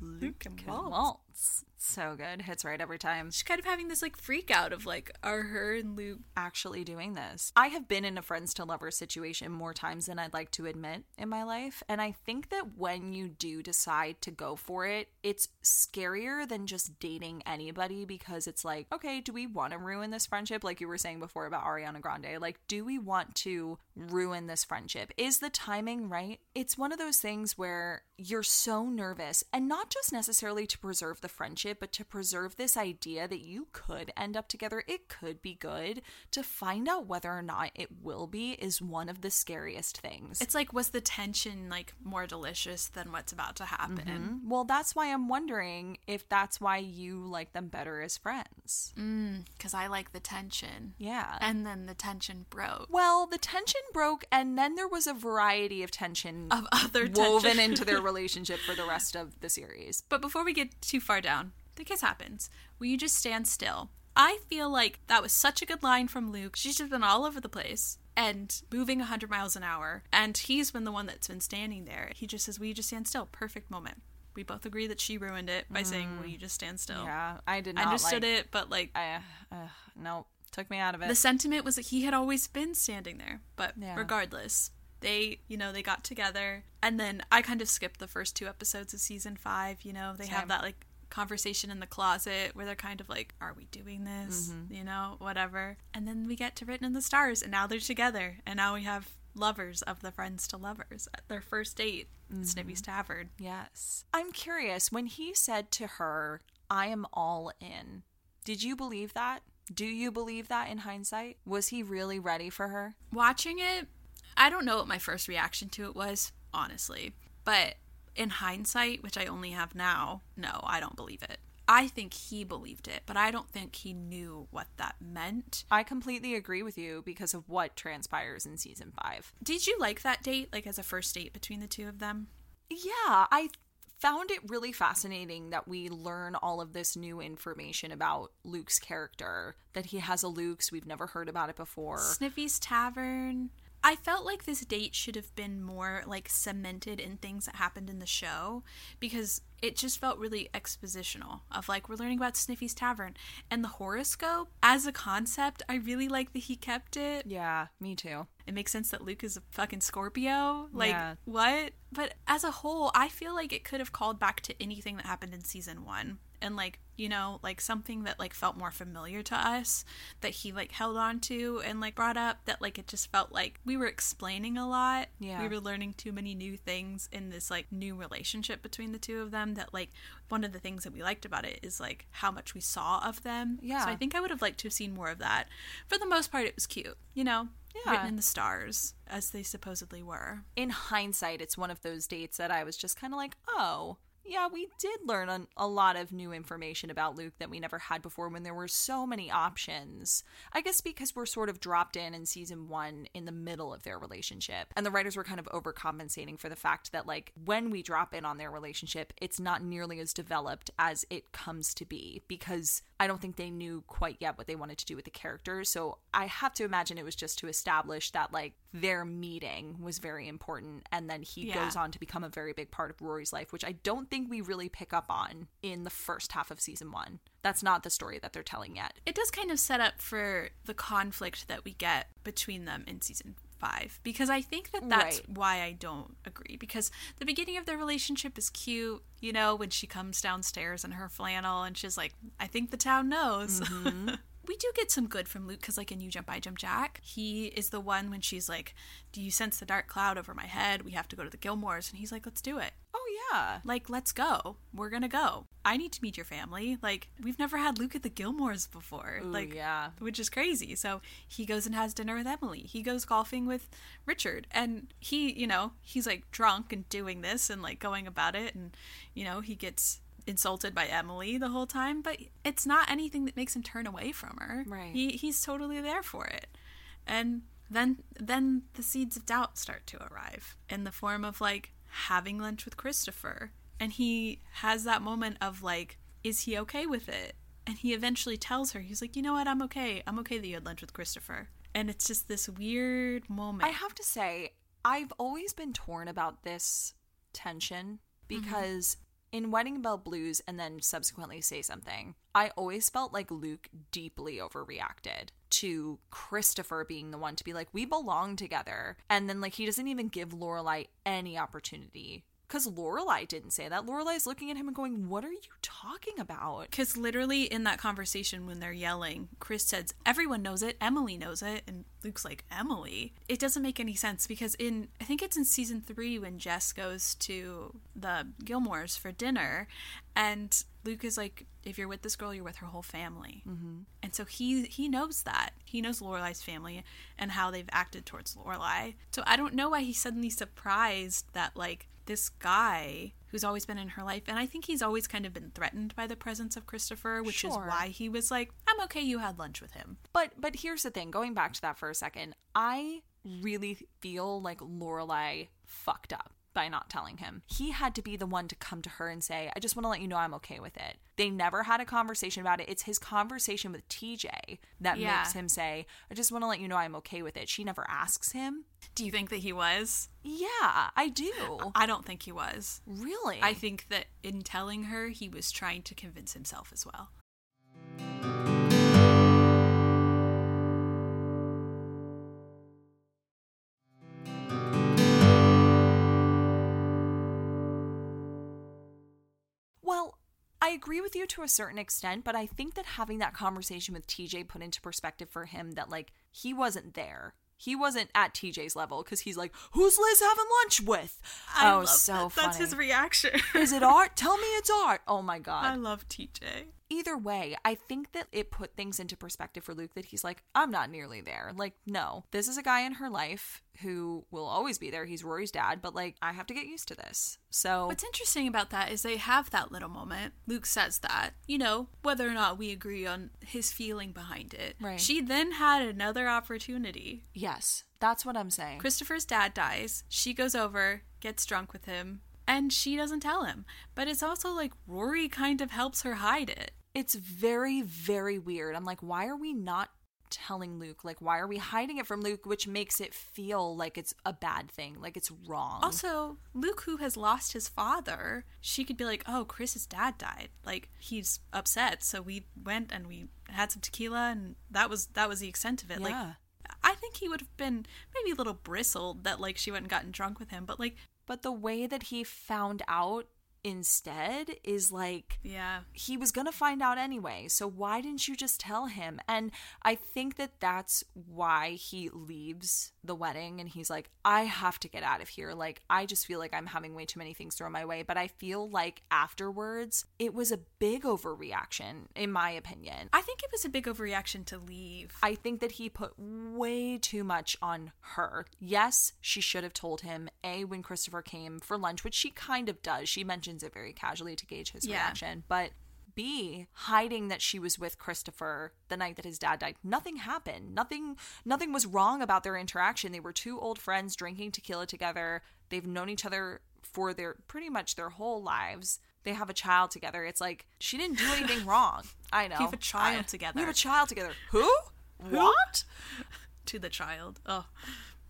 Luke can can waltz. waltz. So good. Hits right every time. She's kind of having this like freak out of like, are her and Luke actually doing this. I have been in a friends to lovers situation more times than I'd like to admit in my life. And I think that when you do decide to go for it, it's scarier than just dating anybody because it's like, okay, do we want to ruin this friendship? Like you were saying before about Ariana Grande. Like, do we want to ruin this friendship? Is the timing right? It's one of those things where you're so nervous and not just necessarily to preserve the friendship, but to preserve this idea that you could end up together. It could be good. To find out whether or not it will be is one of the scariest things. It's like, was the tension like more delicious than what's about to happen? Mm-hmm. well, that's why I'm wondering if that's why you like them better as friends. Mm, because I like the tension. Yeah. And then the tension broke. well, the tension broke, and then there was a variety of tension Of other woven tension. into their relationship for the rest of the series. But before we get too far down, the kiss happens. Will you just stand still? I feel like that was such a good line from Luke. She's just been all over the place and moving 100 miles an hour. And he's been the one that's been standing there. He just says, Will you just stand still? Perfect moment. We both agree that she ruined it by saying, Will you just stand still? Yeah, I did not. I understood like, it, but like I, uh, no, took me out of it. the sentiment was that he had always been standing there. But Yeah. regardless, they, you know, they got together. And then I kind of skipped the first two episodes of season five. You know, they Same. have that like conversation in the closet where they're kind of like, are we doing this? Mm-hmm. You know, whatever. And then we get to Written in the Stars, and now they're together. And now we have lovers of the friends to lovers at their first date Mm-hmm. Sniffy's Tavern. Yes. I'm curious when he said to her, I am all in. Did you believe that? Do you believe that in hindsight? Was he really ready for her? Watching it, I don't know what my first reaction to it was, honestly. But in hindsight, which I only have now, no, I don't believe it. I think he believed it, but I don't think he knew what that meant. I completely agree with you because of what transpires in season five. Did you like that date, like as a first date between the two of them? Yeah, I found it really fascinating that we learn all of this new information about Luke's character, that he has a Luke's, we've never heard about it before. Sniffy's Tavern. I felt like this date should have been more like cemented in things that happened in the show because it just felt really expositional of like we're learning about Sniffy's Tavern and the horoscope as a concept. I really like that he kept it. Yeah, me too. It makes sense that Luke is a fucking Scorpio. Like Yeah. what? But as a whole, I feel like it could have called back to anything that happened in season 1 and like, you know, like something that like felt more familiar to us that he like held on to and like brought up that like it just felt like we were explaining a lot. Yeah. We were learning too many new things in this like new relationship between the two of them that like one of the things that we liked about it is like how much we saw of them. Yeah. So I think I would have liked to have seen more of that. For the most part it was cute, you know. Yeah. Written in the stars, as they supposedly were. In hindsight, it's one of those dates that I was just kind of like, oh, yeah, we did learn a, lot of new information about Luke that we never had before when there were so many options. I guess because we're sort of dropped in in season one in the middle of their relationship. And the writers were kind of overcompensating for the fact that, like, when we drop in on their relationship, it's not nearly as developed as it comes to be because I don't think they knew quite yet what they wanted to do with the characters. So I have to imagine it was just to establish that, like, their meeting was very important. And then he Yeah. goes on to become a very big part of Rory's life, which I don't think we really pick up on in the first half of season one. That's not the story that they're telling yet. It does kind of set up for the conflict that we get between them in season five because I think that that's Right. why I don't agree because the beginning of their relationship is cute, you know, when she comes downstairs in her flannel and she's like, I think the town knows. Mm-hmm. we do get some good from Luke because, like in You Jump, I Jump Jack, he is the one when she's like, Do you sense the dark cloud over my head? We have to go to the Gilmores. And he's like, Let's do it. Oh, yeah. Like, let's go. We're gonna go. I need to meet your family. Like, we've never had Luke at the Gilmores before. Ooh, like, yeah. which is crazy. So he goes and has dinner with Emily. He goes golfing with Richard. And he, you know, he's like drunk and doing this and like going about it. And, you know, he gets insulted by Emily the whole time, but it's not anything that makes him turn away from her. Right. He he's totally there for it. And then then the seeds of doubt start to arrive in the form of like having lunch with Christopher. And he has that moment of like, is he okay with it? And he eventually tells her, he's like, you know what, I'm okay. I'm okay that you had lunch with Christopher. And it's just this weird moment. I have to say, I've always been torn about this tension mm-hmm. because in Wedding Bell Blues and then subsequently Say Something, I always felt like Luke deeply overreacted to Christopher being the one to be like, we belong together. And then, like, he doesn't even give Lorelai any opportunity. Because Lorelai didn't say that. Lorelai's looking at him and going, What are you talking about? Because literally in that conversation when they're yelling, Chris says, Everyone knows it. Emily knows it. And Luke's like, Emily? It doesn't make any sense because in, I think it's in season three when Jess goes to the Gilmores for dinner and Luke is like, if you're with this girl, you're with her whole family. Mm-hmm. And so he he knows that. He knows Lorelai's family and how they've acted towards Lorelai. So I don't know why he's suddenly surprised that like this guy who's always been in her life and I think he's always kind of been threatened by the presence of Christopher, which is why he was like, I'm okay you had lunch with him. But but here's the thing, going back to that for a second, I really feel like Lorelai fucked up by not telling him. He had to be the one to come to her and say, I just want to let you know I'm okay with it. They never had a conversation about it. It's his conversation with TJ that Yeah. makes him say, I just want to let you know I'm okay with it. She never asks him. Do you think that he was? Yeah, I do. I don't think he was. Really? I think that in telling her, he was trying to convince himself as well. Well, agree with you to a certain extent, but I think that having that conversation with TJ put into perspective for him that like he wasn't there. He wasn't at TJ's level because he's like, "Who's Liz having lunch with?" I oh, so that. funny. That's his reaction. Is it art? Tell me it's art. Oh my god. I love TJ. Either way, I think that it put things into perspective for Luke that he's like, I'm not nearly there. Like, no, this is a guy in her life who will always be there. He's Rory's dad, but like, I have to get used to this. So, What's interesting about that is they have that little moment. Luke says that, you know, whether or not we agree on his feeling behind it. Right. She then had another opportunity. yes, that's what I'm saying. Christopher's dad dies. She goes over, gets drunk with him, and she doesn't tell him. But it's also like Rory kind of helps her hide it. It's very, very weird. I'm like, why are we not telling Luke? Like, why are we hiding it from Luke? Which makes it feel like it's a bad thing, like it's wrong. Also, Luke, who has lost his father, she could be like, "Oh, Chris's dad died. Like he's upset, so we went and we had some tequila, and that was that was the extent of it." Yeah. Like, I think he would have been maybe a little bristled that like she went and gotten drunk with him, but like, but the way that he found out instead is like yeah, he was to find out anyway. So why didn't you just tell him? And I think that that's why he leaves the wedding and he's like, I have to get out of here. Like, I just feel like I'm having way too many things thrown my way. But I feel like afterwards, it was a big overreaction, in my opinion. I think it was a big overreaction to leave. I think that he put way too much on her. Yes, she should have told him, A, when Christopher came for lunch, which she kind of does. She mentions it very casually to gauge his Yeah. reaction. But B, hiding that she was with Christopher the night that his dad died. Nothing happened. Nothing nothing was wrong about their interaction. They were two old friends drinking tequila together. They've known each other for their pretty much their whole lives. They have a child together. It's like she didn't do anything wrong. I know. have a child I- together. We have a child together. Who? What? to the child. Oh,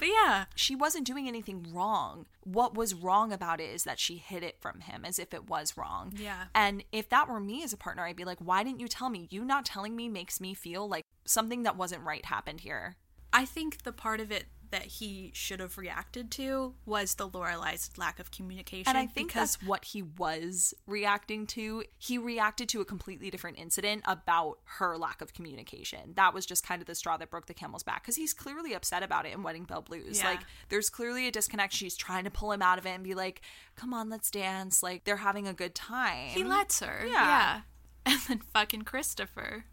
but yeah, she wasn't doing anything wrong. What was wrong about it is that she hid it from him as if it was wrong. Yeah. And if that were me as a partner, I'd be like, why didn't you tell me? You not telling me makes me feel like something that wasn't right happened here. I think the part of it that he should have reacted to was the Lorelai's lack of communication. And I think because that's what he was reacting to. He reacted to a completely different incident about her lack of communication. That was just kind of the straw that broke the camel's back because he's clearly upset about it in Wedding Bell Blues. Yeah. Like, there's clearly a disconnect. She's trying to pull him out of it and be like, come on, let's dance. Like, they're having a good time. he lets her. Yeah. yeah. And then fucking Christopher.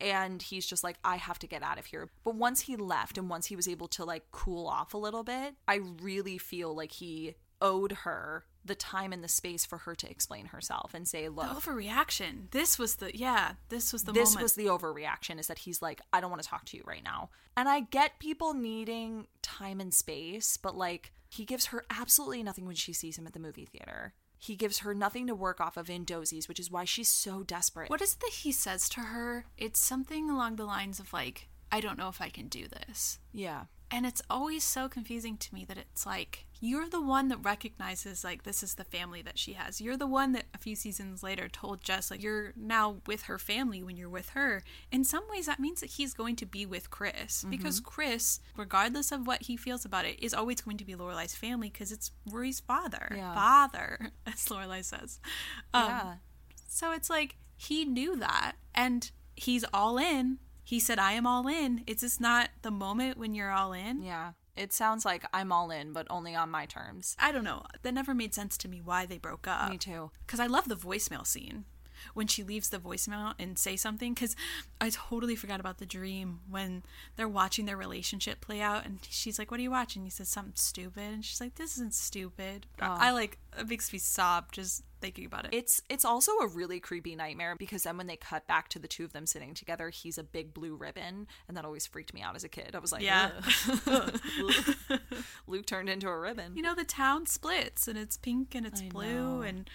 And he's just like i have to get out of here but once he left and once he was able to like cool off a little bit i really feel like he owed her the time and the space for her to explain herself and say The look overreaction. This was the yeah. This was the this moment. was the overreaction is that he's like i don't want to talk to you right now and i get people needing time and space but like he gives her absolutely nothing when she sees him at the movie theater he gives her nothing to work off of in dozies which is why she's so desperate What is it that he says to her? It's something along the lines of like, I don't know if I can do this. yeah And it's always so confusing to me that it's like you're the one that recognizes like this is the family that she has. You're the one that a few seasons later told Jess like you're now with her family when you're with her. In some ways that means that he's going to be with Chris because Chris, regardless of what he feels about it, is always going to be Lorelai's family because it's Rory's father. Yeah. Father, as Lorelai says. Um, yeah so it's like he knew that and he's all in. He said, I am all in. Is this not the moment when you're all in? Yeah. It sounds like I'm all in, but only on my terms. I don't know. That never made sense to me why they broke up. Me too. Because I love the voicemail scene when she leaves the voicemail and say something. Because I totally forgot about the dream when they're watching their relationship play out, and she's like, "What are you watching?" He says something stupid, and she's like, "This isn't stupid." Oh. I, I like it makes me sob just thinking about it. It's it's also a really creepy nightmare because then when they cut back to the two of them sitting together, he's a big blue ribbon, and that always freaked me out as a kid. I was like, Yeah. Luke turned into a ribbon. you know, the town splits and it's pink and it's I blue know. and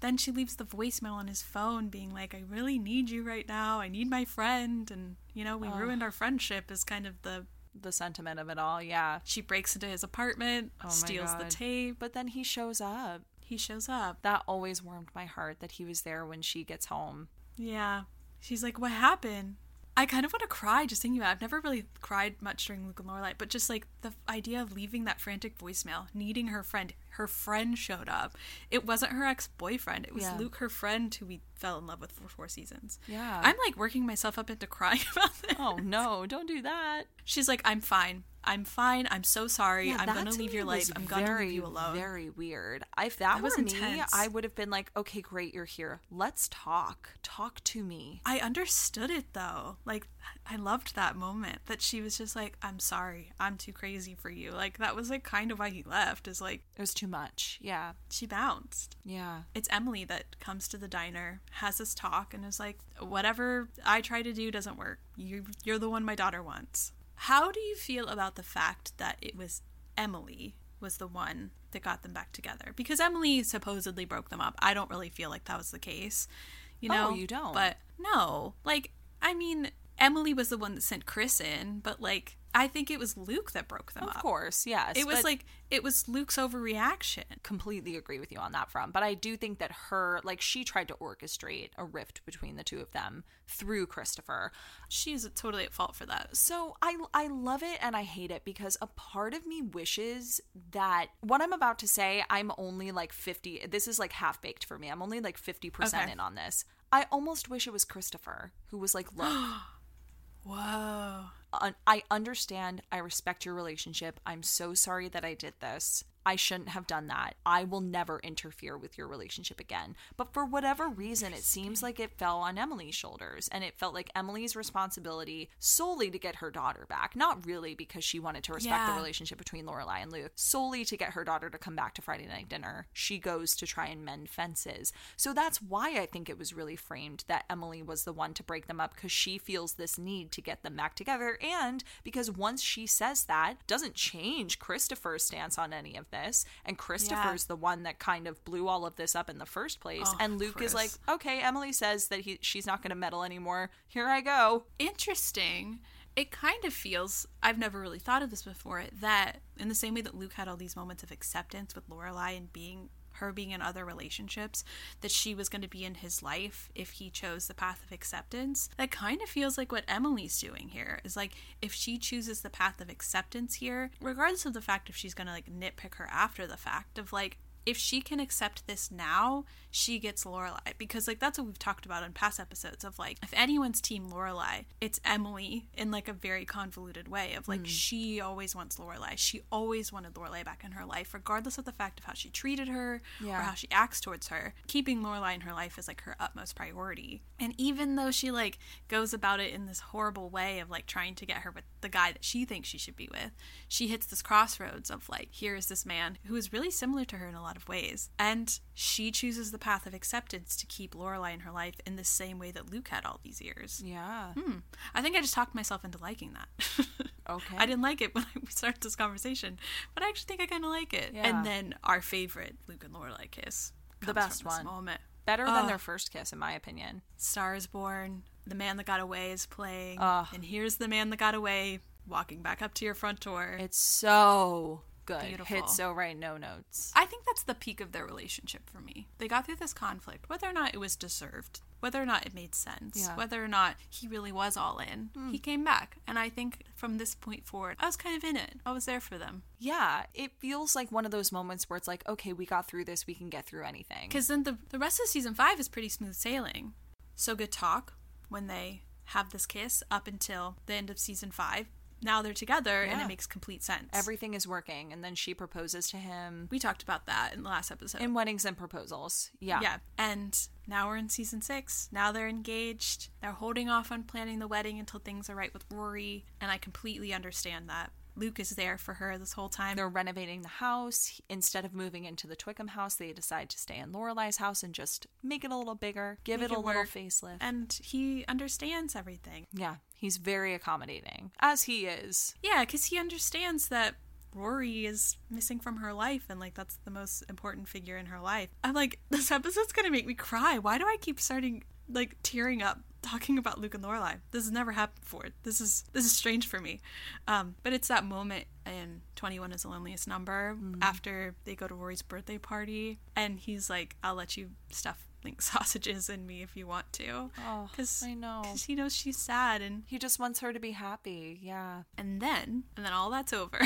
then she leaves the voicemail on his phone being like, I really need you right now. I need my friend. And, you know, we ruined our friendship is kind of the. the sentiment of it all, yeah. She breaks into his apartment, Oh steals the tape. But then he shows up. He shows up. That always warmed my heart that he was there when she gets home. Yeah. She's like, What happened? I kind of want to cry just thinking about it. I've never really cried much during Luke and Lorelai, but just like the idea of leaving that frantic voicemail, needing her friend. Her friend showed up. It wasn't her ex boyfriend. It was Yeah. Luke, her friend, who we fell in love with for four seasons. Yeah. I'm like working myself up into crying about this. Oh no, don't do that. She's like, I'm fine. I'm fine. I'm so sorry. Yeah, I'm going to to leave your life. I'm going to leave you alone. Very weird. If that, That were was me. I would have been like, okay, great, you're here. Let's talk. Talk to me. I understood it though. Like I loved that moment that she was just like, "I'm sorry. I'm too crazy for you." Like that was like kind of why he left. Is like It was too much. Yeah. she bounced. Yeah. It's Emily that comes to the diner, has this talk, and is like, "Whatever I try to do doesn't work. You you're the one my daughter wants." How do you feel about the fact that it was Emily was the one that got them back together? Because Emily supposedly broke them up. I don't really feel like that was the case. You Oh, know, you don't? But no, like I mean, Emily was the one that sent Chris in, but like I think it was Luke that broke them up. Of up. course, yes. It was but- like it was Luke's overreaction. completely agree with you on that front. But I do think that her, like, she tried to orchestrate a rift between the two of them through Christopher. She's totally at fault for that. So I I love it and I hate it because a part of me wishes that what I'm about to say, I'm only like 50. This is like half baked for me. I'm only like 50% Okay. in on this. I almost wish it was Christopher who was like, "Look, Whoa. I understand. I respect your relationship. I'm so sorry that I did this. I shouldn't have done that. I will never interfere with your relationship again. But for whatever reason, it seems like it fell on Emily's shoulders. And it felt like Emily's responsibility solely to get her daughter back. Not really because she wanted to respect the relationship between Lorelai and Luke, solely to get her daughter to come back to Friday night dinner. She goes to try and mend fences. So that's why I think it was really framed that Emily was the one to break them up because she feels this need to get them back together. And because once she says that, doesn't change Christopher's stance on any of this. And Christopher's the one that kind of blew all of this up in the first place. Oh, and Luke is like, okay, Emily says that he she's not going to meddle anymore. Here I go. Interesting. It kind of feels I've never really thought of this before that in the same way that Luke had all these moments of acceptance with Lorelai and being her being in other relationships, that she was going to be in his life if he chose the path of acceptance. That kind of feels like what Emily's doing here. Is like if she chooses the path of acceptance here, regardless of the fact if she's going to like nitpick her after the fact of like if she can accept this now, she gets Lorelai because like that's what we've talked about in past episodes of like if anyone's team Lorelai, it's Emily in like a very convoluted way of like mm. she always wants Lorelai. She always wanted Lorelai back in her life, regardless of the fact of how she treated her Yeah. or how she acts towards her. Keeping Lorelai in her life is like her utmost priority. And even though she like goes about it in this horrible way of like trying to get her with the guy that she thinks she should be with, she hits this crossroads of like, here is this man who is really similar to her in a lot of ways. And she chooses the path of acceptance to keep Lorelai in her life in the same way that Luke had all these years. Yeah. Hmm. I think I just talked myself into liking that. Okay. I didn't like it when we started this conversation, but I actually think I kind of like it. Yeah. And then our favorite Luke and Lorelai kiss, The best one. moment. Better than their first kiss, in my opinion. Star is Born, The Man That Got Away is playing, and here's the man that got away walking back up to your front door. It's so good. Beautiful. Hit so right, no notes. I think that's the peak of their relationship for me. They got through this conflict, whether or not it was deserved, whether or not it made sense, Yeah. whether or not he really was all in. Hmm. He came back, and I think from this point forward, I was kind of in it. I was there for them. Yeah, it feels like one of those moments where it's like, okay, we got through this, we can get through anything. Because then the, the rest of season five is pretty smooth sailing. So good talk when they have this kiss up until the end of season five. Now they're together and it makes complete sense. everything is working, and then she proposes to him we talked about that in the last episode. in weddings and proposals. Yeah. yeah. And now we're in season six. Now they're engaged. They're holding off on planning the wedding until things are right with Rory. And I completely understand that. Luke is there for her this whole time. They're renovating the house. Instead of moving into the Twickham house, they decide to stay in Lorelai's house and just make it a little bigger, give Make it a it little facelift. and he understands everything. yeah, he's very accommodating, as he is. Yeah, because he understands that Rory is missing from her life and like that's the most important figure in her life. I'm like, this episode's gonna make me cry. Why do I keep starting like tearing up talking about Luke and Lorelai? This has never happened before. This is this is strange for me. Um, but it's that moment in 21 is the loneliest number after they go to Rory's birthday party and he's like, I'll let you stuff like sausages in me if you want to. Oh, Cause, I know. Because he knows she's sad and He just wants her to be happy. Yeah. and then, and then all that's over.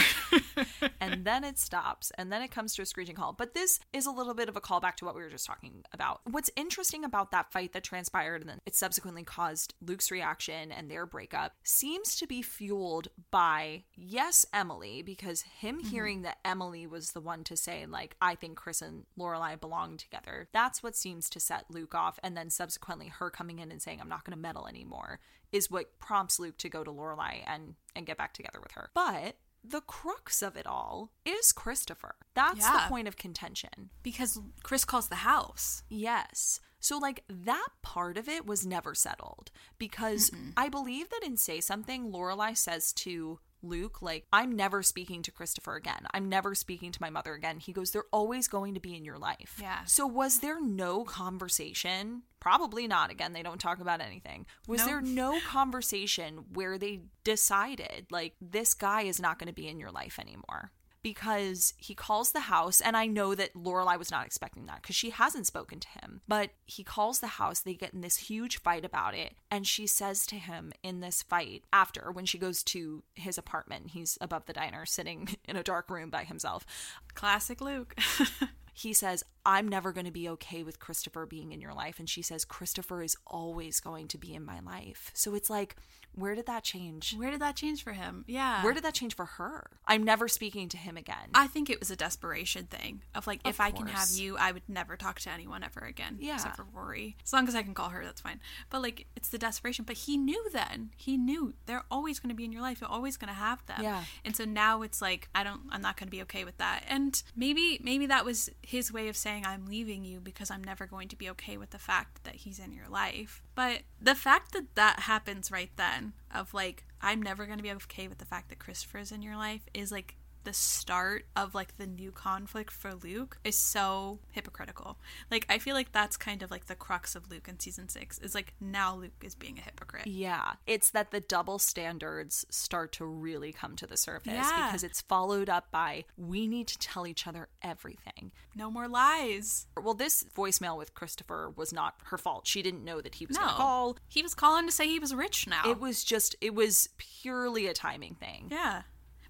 and then it stops and then it comes to a screeching halt. But this is a little bit of a callback to what we were just talking about. What's interesting about that fight that transpired and then it subsequently caused Luke's reaction and their breakup seems to be fueled by, yes, Emily, because him mm-hmm. hearing that Emily was the one to say, like, I think Chris and Lorelai belong together. That's what seems to set Luke off. And then subsequently her coming in and saying, I'm not going to meddle anymore is what prompts Luke to go to Lorelai and and get back together with her. But the crux of it all is Christopher. That's yeah. the point of contention. Because Chris calls the house. Yes. So, like, that part of it was never settled because Mm-mm. I believe that in Say Something, Lorelai says to Luke, like, I'm never speaking to Christopher again. I'm never speaking to my mother again. He goes, They're always going to be in your life. Yeah. So, was there no conversation? Probably not. Again, they don't talk about anything. Was there no conversation where they decided, like, this guy is not going to be in your life anymore? Because he calls the house, and I know that Lorelai was not expecting that because she hasn't spoken to him. But he calls the house, they get in this huge fight about it, and she says to him in this fight after when she goes to his apartment, he's above the diner sitting in a dark room by himself. Classic Luke. he says, I'm never going to be okay with Christopher being in your life. And she says, Christopher is always going to be in my life. So it's like, where did that change? Where did that change for him? Yeah. Where did that change for her? I'm never speaking to him again. I think it was a desperation thing of like, of if course. I can have you, I would never talk to anyone ever again. Yeah. Except for Rory. As long as I can call her, that's fine. But like, it's the desperation. But he knew then. He knew they're always going to be in your life. You're always going to have them. Yeah. And so now it's like, I don't, I'm not going to be okay with that. And maybe, maybe that was his way of saying, I'm leaving you because I'm never going to be okay with the fact that he's in your life. But the fact that that happens right then, of like, I'm never going to be okay with the fact that Christopher's in your life, is like the start of like the new conflict for Luke is so hypocritical. Like I feel like that's kind of like the crux of Luke in season 6 is like now Luke is being a hypocrite. Yeah. It's that the double standards start to really come to the surface yeah. because it's followed up by we need to tell each other everything. No more lies. Well, this voicemail with Christopher was not her fault. She didn't know that he was no. going to call. He was calling to say he was rich now. It was just it was purely a timing thing. Yeah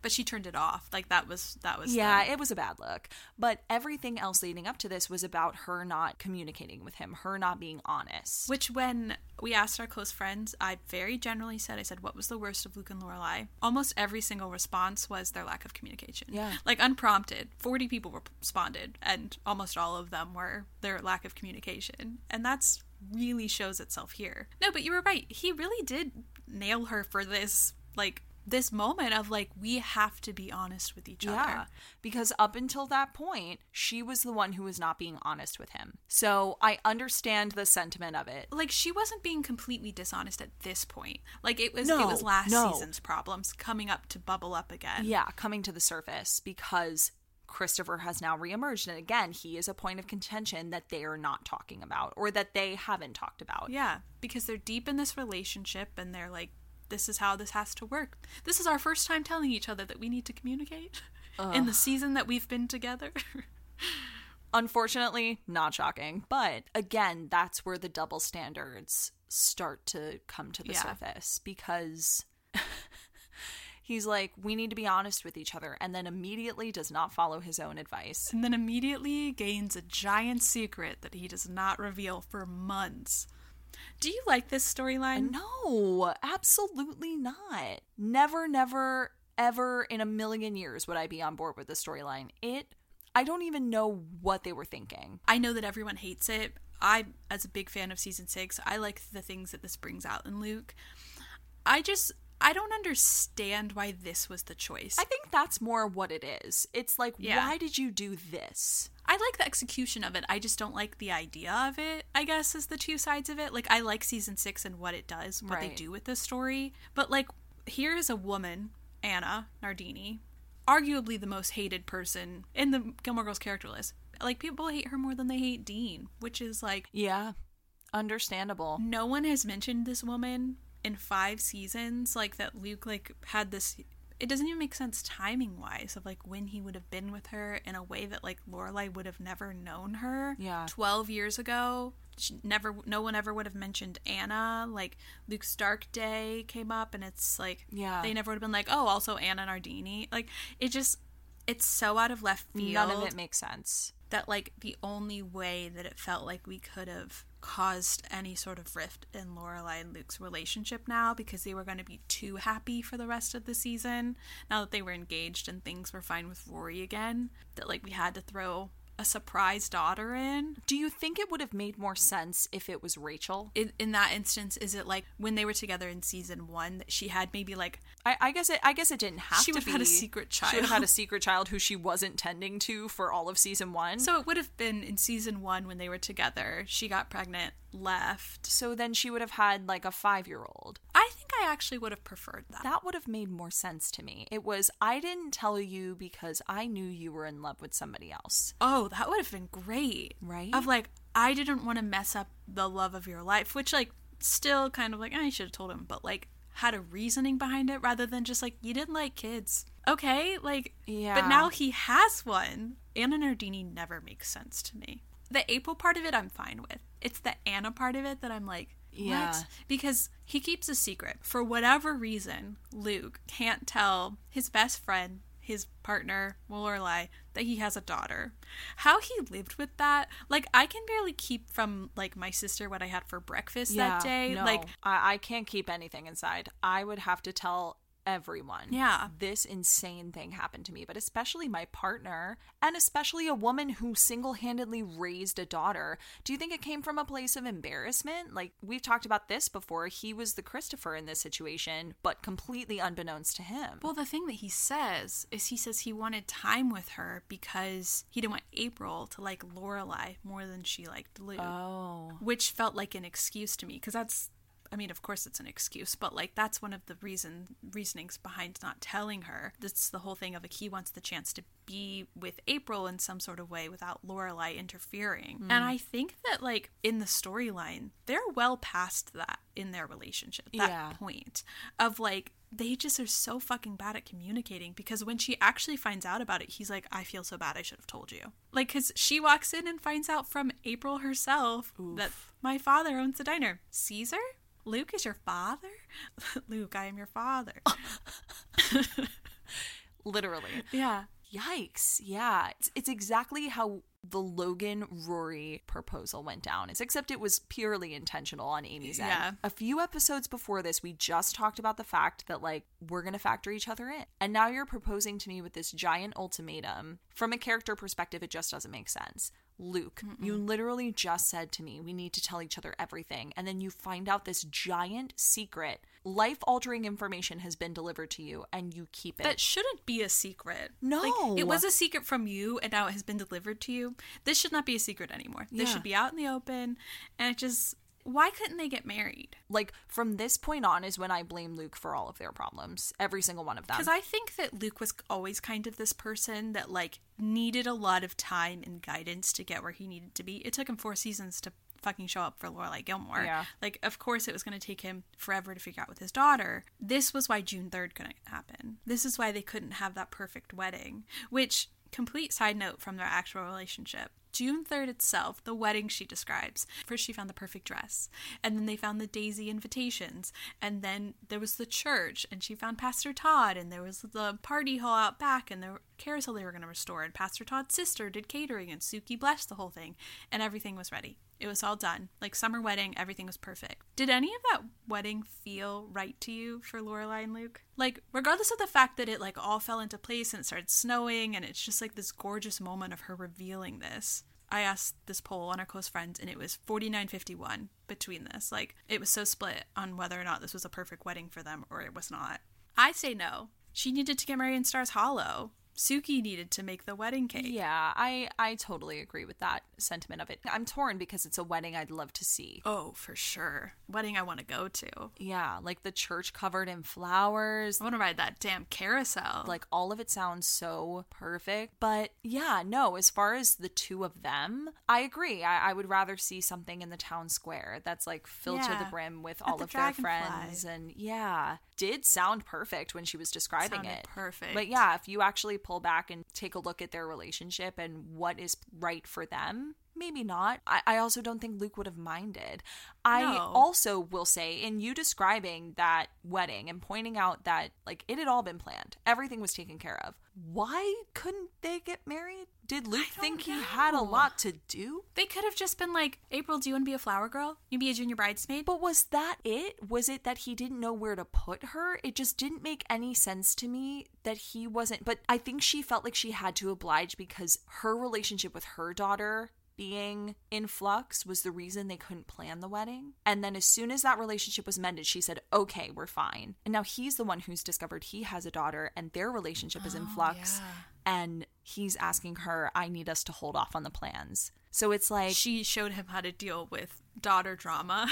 but she turned it off. Like that was that was Yeah, the... it was a bad look. But everything else leading up to this was about her not communicating with him, her not being honest. Which when we asked our close friends, I very generally said I said what was the worst of Luke and Lorelai? Almost every single response was their lack of communication. Yeah. Like unprompted. 40 people responded and almost all of them were their lack of communication. And that's really shows itself here. No, but you were right. He really did nail her for this like this moment of like we have to be honest with each yeah, other. Because up until that point, she was the one who was not being honest with him. So I understand the sentiment of it. Like she wasn't being completely dishonest at this point. Like it was no, it was last no. season's problems coming up to bubble up again. Yeah, coming to the surface because Christopher has now reemerged. And again, he is a point of contention that they are not talking about or that they haven't talked about. Yeah, because they're deep in this relationship and they're like this is how this has to work. This is our first time telling each other that we need to communicate uh. in the season that we've been together. Unfortunately, not shocking. But again, that's where the double standards start to come to the yeah. surface because he's like, we need to be honest with each other, and then immediately does not follow his own advice. And then immediately gains a giant secret that he does not reveal for months. Do you like this storyline? No, absolutely not. Never, never, ever in a million years would I be on board with the storyline. It, I don't even know what they were thinking. I know that everyone hates it. I, as a big fan of season six, I like the things that this brings out in Luke. I just, I don't understand why this was the choice. I think that's more what it is. It's like, yeah. why did you do this? I like the execution of it. I just don't like the idea of it, I guess, is the two sides of it. Like, I like season six and what it does, what right. they do with this story. But, like, here is a woman, Anna Nardini, arguably the most hated person in the Gilmore Girls character list. Like, people hate her more than they hate Dean, which is like. Yeah, understandable. No one has mentioned this woman in five seasons. Like, that Luke, like, had this it doesn't even make sense timing wise of like when he would have been with her in a way that like Lorelai would have never known her. Yeah. 12 years ago. She never no one ever would have mentioned Anna. Like Luke's Dark Day came up and it's like yeah. they never would have been like, "Oh, also Anna Nardini." Like it just it's so out of left field None of it makes sense. That like the only way that it felt like we could have caused any sort of rift in Lorelai and Luke's relationship now because they were going to be too happy for the rest of the season now that they were engaged and things were fine with Rory again that like we had to throw a surprise daughter in Do you think it would have made more sense if it was Rachel? in, in that instance is it like when they were together in season one that she had maybe like I, I guess it. I guess it didn't have She to would be. have had a secret child. She would have had a secret child who she wasn't tending to for all of season one. So, it would have been in season one when they were together she got pregnant left so then she would have had like a five year old. I I actually would have preferred that That would have made more sense to me. It was I didn't tell you because I knew you were in love with somebody else. Oh, that would have been great. Right? Of like, I didn't want to mess up the love of your life, which, like, still kind of like, I should have told him, but like, had a reasoning behind it rather than just like, you didn't like kids. Okay, like, Yeah. But now he has one. Anna Nardini never makes sense to me. The April part of it, I'm fine with. It's the Anna part of it that I'm like, Yeah. what? Because he keeps a secret. For whatever reason, Luke can't tell his best friend, his partner, Lorelai, that he has a daughter. How he lived with that, like I can barely keep from like my sister what I had for breakfast that day. No, Like I, I can't keep anything inside. I would have to tell everyone. Yeah. This insane thing happened to me, but especially my partner, and especially a woman who single handedly raised a daughter. Do you think it came from a place of embarrassment? Like, we've talked about this before. He was the Christopher in this situation, but completely unbeknownst to him. Well, the thing that he says is he says he wanted time with her because he didn't want April to like Lorelai more than she liked Luke, oh. which felt like an excuse to me because that's, I mean, of course it's an excuse, but like that's one of the reason reasonings behind not telling her. That's the whole thing of like he wants the chance to be with April in some sort of way without Lorelai interfering, hmm. and I think that like in the storyline they're well past that in their relationship. That Yeah. point of like they just are so fucking bad at communicating because when she actually finds out about it, he's like, I feel so bad, I should have told you. Like, because she walks in and finds out from April herself that my father owns the diner. Caesar? Luke is your father? Luke, I am your father. Literally. yeah. Yikes. Yeah. It's, it's exactly how the Logan Rory proposal went down. It's except it was purely intentional on Amy's end. Yeah. A few episodes before this, we just talked about the fact that like we're going to factor each other in. And now you're proposing to me with this giant ultimatum. From a character perspective, it just doesn't make sense. Luke, you literally just said to me, we need to tell each other everything. And then you find out this giant secret, life altering information has been delivered to you, and you keep it. That shouldn't be a secret. No. Like, it was a secret from you and now it has been delivered to you. This should not be a secret anymore. This Yeah. should be out in the open. And it just, why couldn't they get married? like from this point on is when I blame Luke for all of their problems, every single one of them. Because I think that Luke was always kind of this person that like needed a lot of time and guidance to get where he needed to be. It took him four seasons to fucking show up for Lorelai Gilmore. Yeah. Like, of course, it was going to take him forever to figure out with his daughter. This was why June third couldn't happen. This is why they couldn't have that perfect wedding. Which, complete side note from their actual relationship. June 3rd itself, the wedding she describes. First, she found the perfect dress, and then they found the daisy invitations, and then there was the church, and she found Pastor Todd, and there was the party hall out back, and the carousel they were going to restore, and Pastor Todd's sister did catering, and Sookie blessed the whole thing, and everything was ready. It was all done. Like summer wedding, everything was perfect. Did any of that wedding feel right to you for Lorelai and Luke? Like, regardless of the fact that it like all fell into place and it started snowing and it's just like this gorgeous moment of her revealing this. I asked this poll on our close friends and it was 49-51 between this. Like, it was so split on whether or not this was a perfect wedding for them or it was not. I say no. She needed to get married in Stars Hollow. Sookie needed to make the wedding cake. yeah, I I totally agree with that sentiment of it. I'm torn because it's a wedding I'd love to see. Oh, for sure. Wedding I want to go to. Yeah, like the church covered in flowers. I want to ride that damn carousel. Like all of it sounds so perfect. But yeah, no, as far as the two of them, I agree. I, I would rather see something in the town square that's like filled to the brim with all the of their friends. And yeah, did sound perfect when she was describing Sounded it. perfect. But yeah, if you actually pull back and take a look at their relationship and what is right for them, maybe not. I, I also don't think Luke would have minded. I No. also will say, in you describing that wedding and pointing out that like it had all been planned, everything was taken care of. Why couldn't they get married? Did Luke think he had a lot to do? They could have just been like, April, do you want to be a flower girl? You be a junior bridesmaid? But was that it? Was it that he didn't know where to put her? It just didn't make any sense to me that he wasn't. But I think she felt like she had to oblige because her relationship with her daughter being in flux was the reason they couldn't plan the wedding. And then as soon as that relationship was mended, she said, okay, we're fine. And now he's the one who's discovered he has a daughter and their relationship is in oh, flux. And he's asking her, I need us to hold off on the plans. So it's like, she showed him how to deal with daughter drama.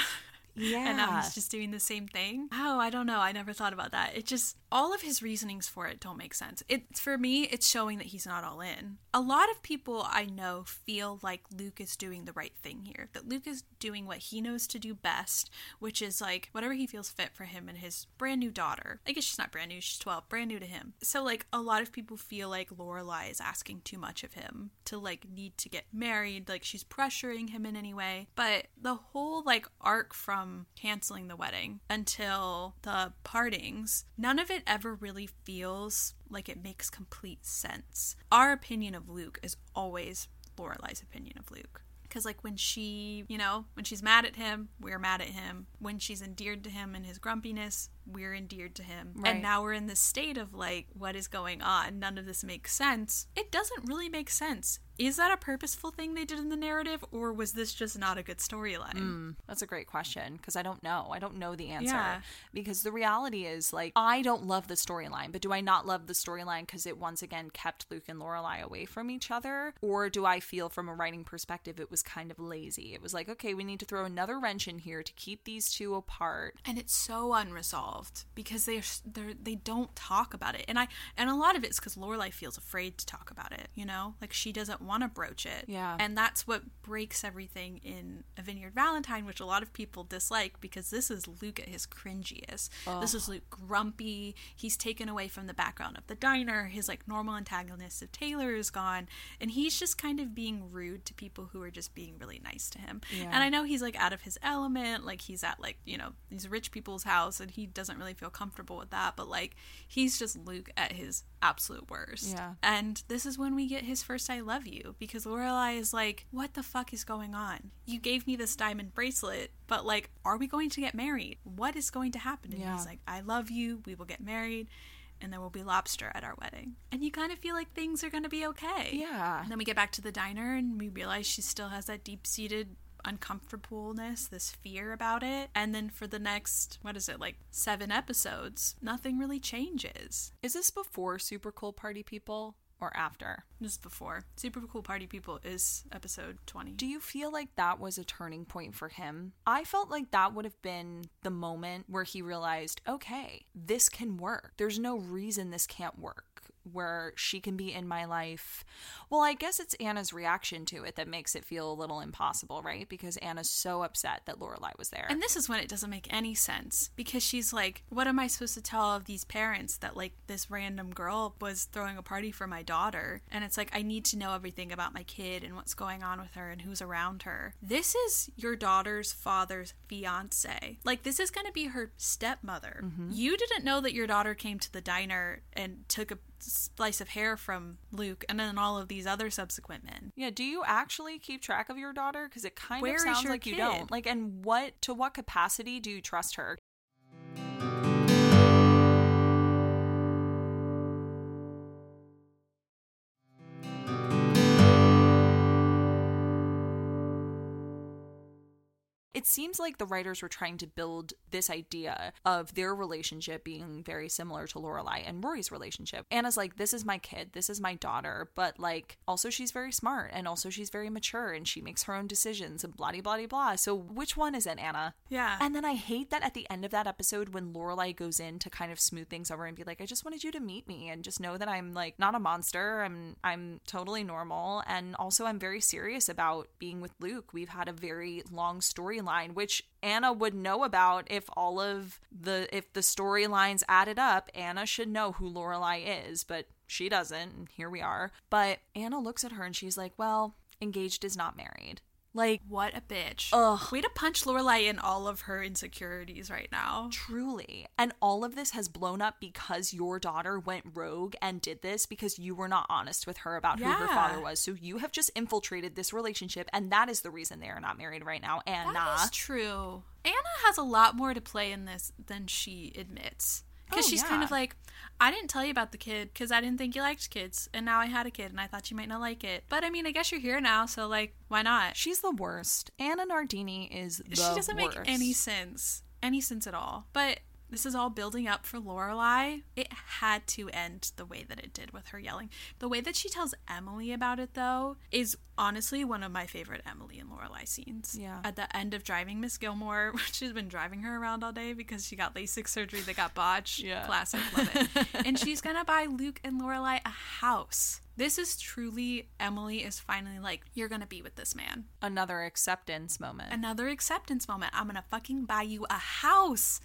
yeah. and now he's just doing the same thing. Oh, I don't know. I never thought about that. It just all of his reasonings for it don't make sense. It for me, it's showing that he's not all in. A lot of people I know feel like Luke is doing the right thing here. That Luke is doing what he knows to do best, which is like whatever he feels fit for him and his brand new daughter. I guess she's not brand new, she's 12, brand new to him. So like a lot of people feel like Lorelai is asking too much of him to like need to get married, like she's pressuring him in any way. But the whole like arc from canceling the wedding until the partings, none of it ever really feels like it makes complete sense. Our opinion of Luke is always Lorelai's opinion of Luke. Because, like, when she, you know, when she's mad at him, we're mad at him. When she's endeared to him and his grumpiness, we're endeared to him. Right. And now we're in this state of, like, what is going on? None of this makes sense. It doesn't really make sense. Is that a purposeful thing they did in the narrative, or was this just not a good storyline? Hmm, that's a great question because I don't know. I don't know the answer. Yeah. Because the reality is, like, I don't love the storyline, but do I not love the storyline because it once again kept Luke and Lorelai away from each other? Or do I feel from a writing perspective it was kind of lazy? It was like, okay, we need to throw another wrench in here to keep these two apart. and it's so unresolved because they they're, they don't talk about it and i and a lot of it's because lorelai feels afraid to talk about it you know like she doesn't want to broach it. Yeah. and that's what breaks everything in a vineyard valentine which a lot of people dislike because this is luke at his cringiest. This is luke grumpy. He's taken away from the background of the diner. His like normal antagonist of taylor is gone. And he's just kind of being rude to people who are just being really nice to him. Yeah. and i know he's like out of his element. Like he's at like you know these rich people's house and he doesn't really feel comfortable with that. But like he's just luke at his absolute worst. Yeah. and this is when we get his first i love you because lorelai is like what the fuck is going on you gave me this diamond bracelet but like are we going to get married what is going to happen and Yeah. he's like i love you we will get married and there will be lobster at our wedding and you kind of feel like things are going to be okay Yeah. and then we get back to the diner and we realize she still has that deep seated uncomfortableness, this fear about it. And then for the next, what is it, like seven episodes, nothing really changes. Is this before Super Cool Party People or after? This before. Super Cool Party People is episode 20. Do you feel like that was a turning point for him? I felt like that would have been the moment where he realized, okay, this can work. There's no reason this can't work. Where she can be in my life. Well, I guess it's Anna's reaction to it that makes it feel a little impossible, right? Because Anna's so upset that Lorelai was there. And this is when it doesn't make any sense because she's like, What am I supposed to tell of these parents that like this random girl was throwing a party for my daughter? And it's like, I need to know everything about my kid and what's going on with her and who's around her. This is your daughter's father's fiance. Like, this is going to be her stepmother. Mm-hmm. You didn't know that your daughter came to the diner and took a slice of hair from Luke and then all of these other subsequent men. Yeah, do you actually keep track of your daughter? Because it kind Where of sounds like you don't. Like, and what to what capacity do you trust her? It seems like the writers were trying to build this idea of their relationship being very similar to Lorelai and Rory's relationship. Anna's like, this is my kid, this is my daughter, but like, also she's very smart and also she's very mature and she makes her own decisions and blah blah blah blah. So which one is it, Anna? Yeah. And then I hate that at the end of that episode when Lorelai goes in to kind of smooth things over and be like, I just wanted you to meet me and just know that I'm like not a monster. I'm I'm totally normal and also I'm very serious about being with Luke. We've had a very long storyline which Anna would know about if all of the if the storylines added up. Anna should know who Lorelai is, but she doesn't, and here we are. But Anna looks at her and she's like, Well, engaged is not married. Like, What a bitch. Ugh. Way to punch Lorelai in all of her insecurities right now. truly. And all of this has blown up because your daughter went rogue and did this because you were not honest with her about who her father was. So you have just infiltrated this relationship, and that is the reason they are not married right now. Anna. That is true. Anna has a lot more to play in this than she admits. Because Oh, she's kind of like, I didn't tell you about the kid because I didn't think you liked kids. And now I had a kid and I thought you might not like it. But I mean, I guess you're here now. So, like, why not? She's the worst. Anna Nardini is the she doesn't make any sense. Any sense at all. But this is all building up for Lorelai. It had to end the way that it did with her yelling. The way that she tells Emily about it, though, is honestly one of my favorite Emily and Lorelai scenes. Yeah. At the end of driving Miss Gilmore, she's been driving her around all day because she got LASIK surgery that got botched. Yeah. Classic, love it. and she's gonna buy Luke and Lorelai a house. This is truly Emily is finally like, you're gonna be with this man Another acceptance moment. another acceptance moment. I'm gonna fucking buy you a house.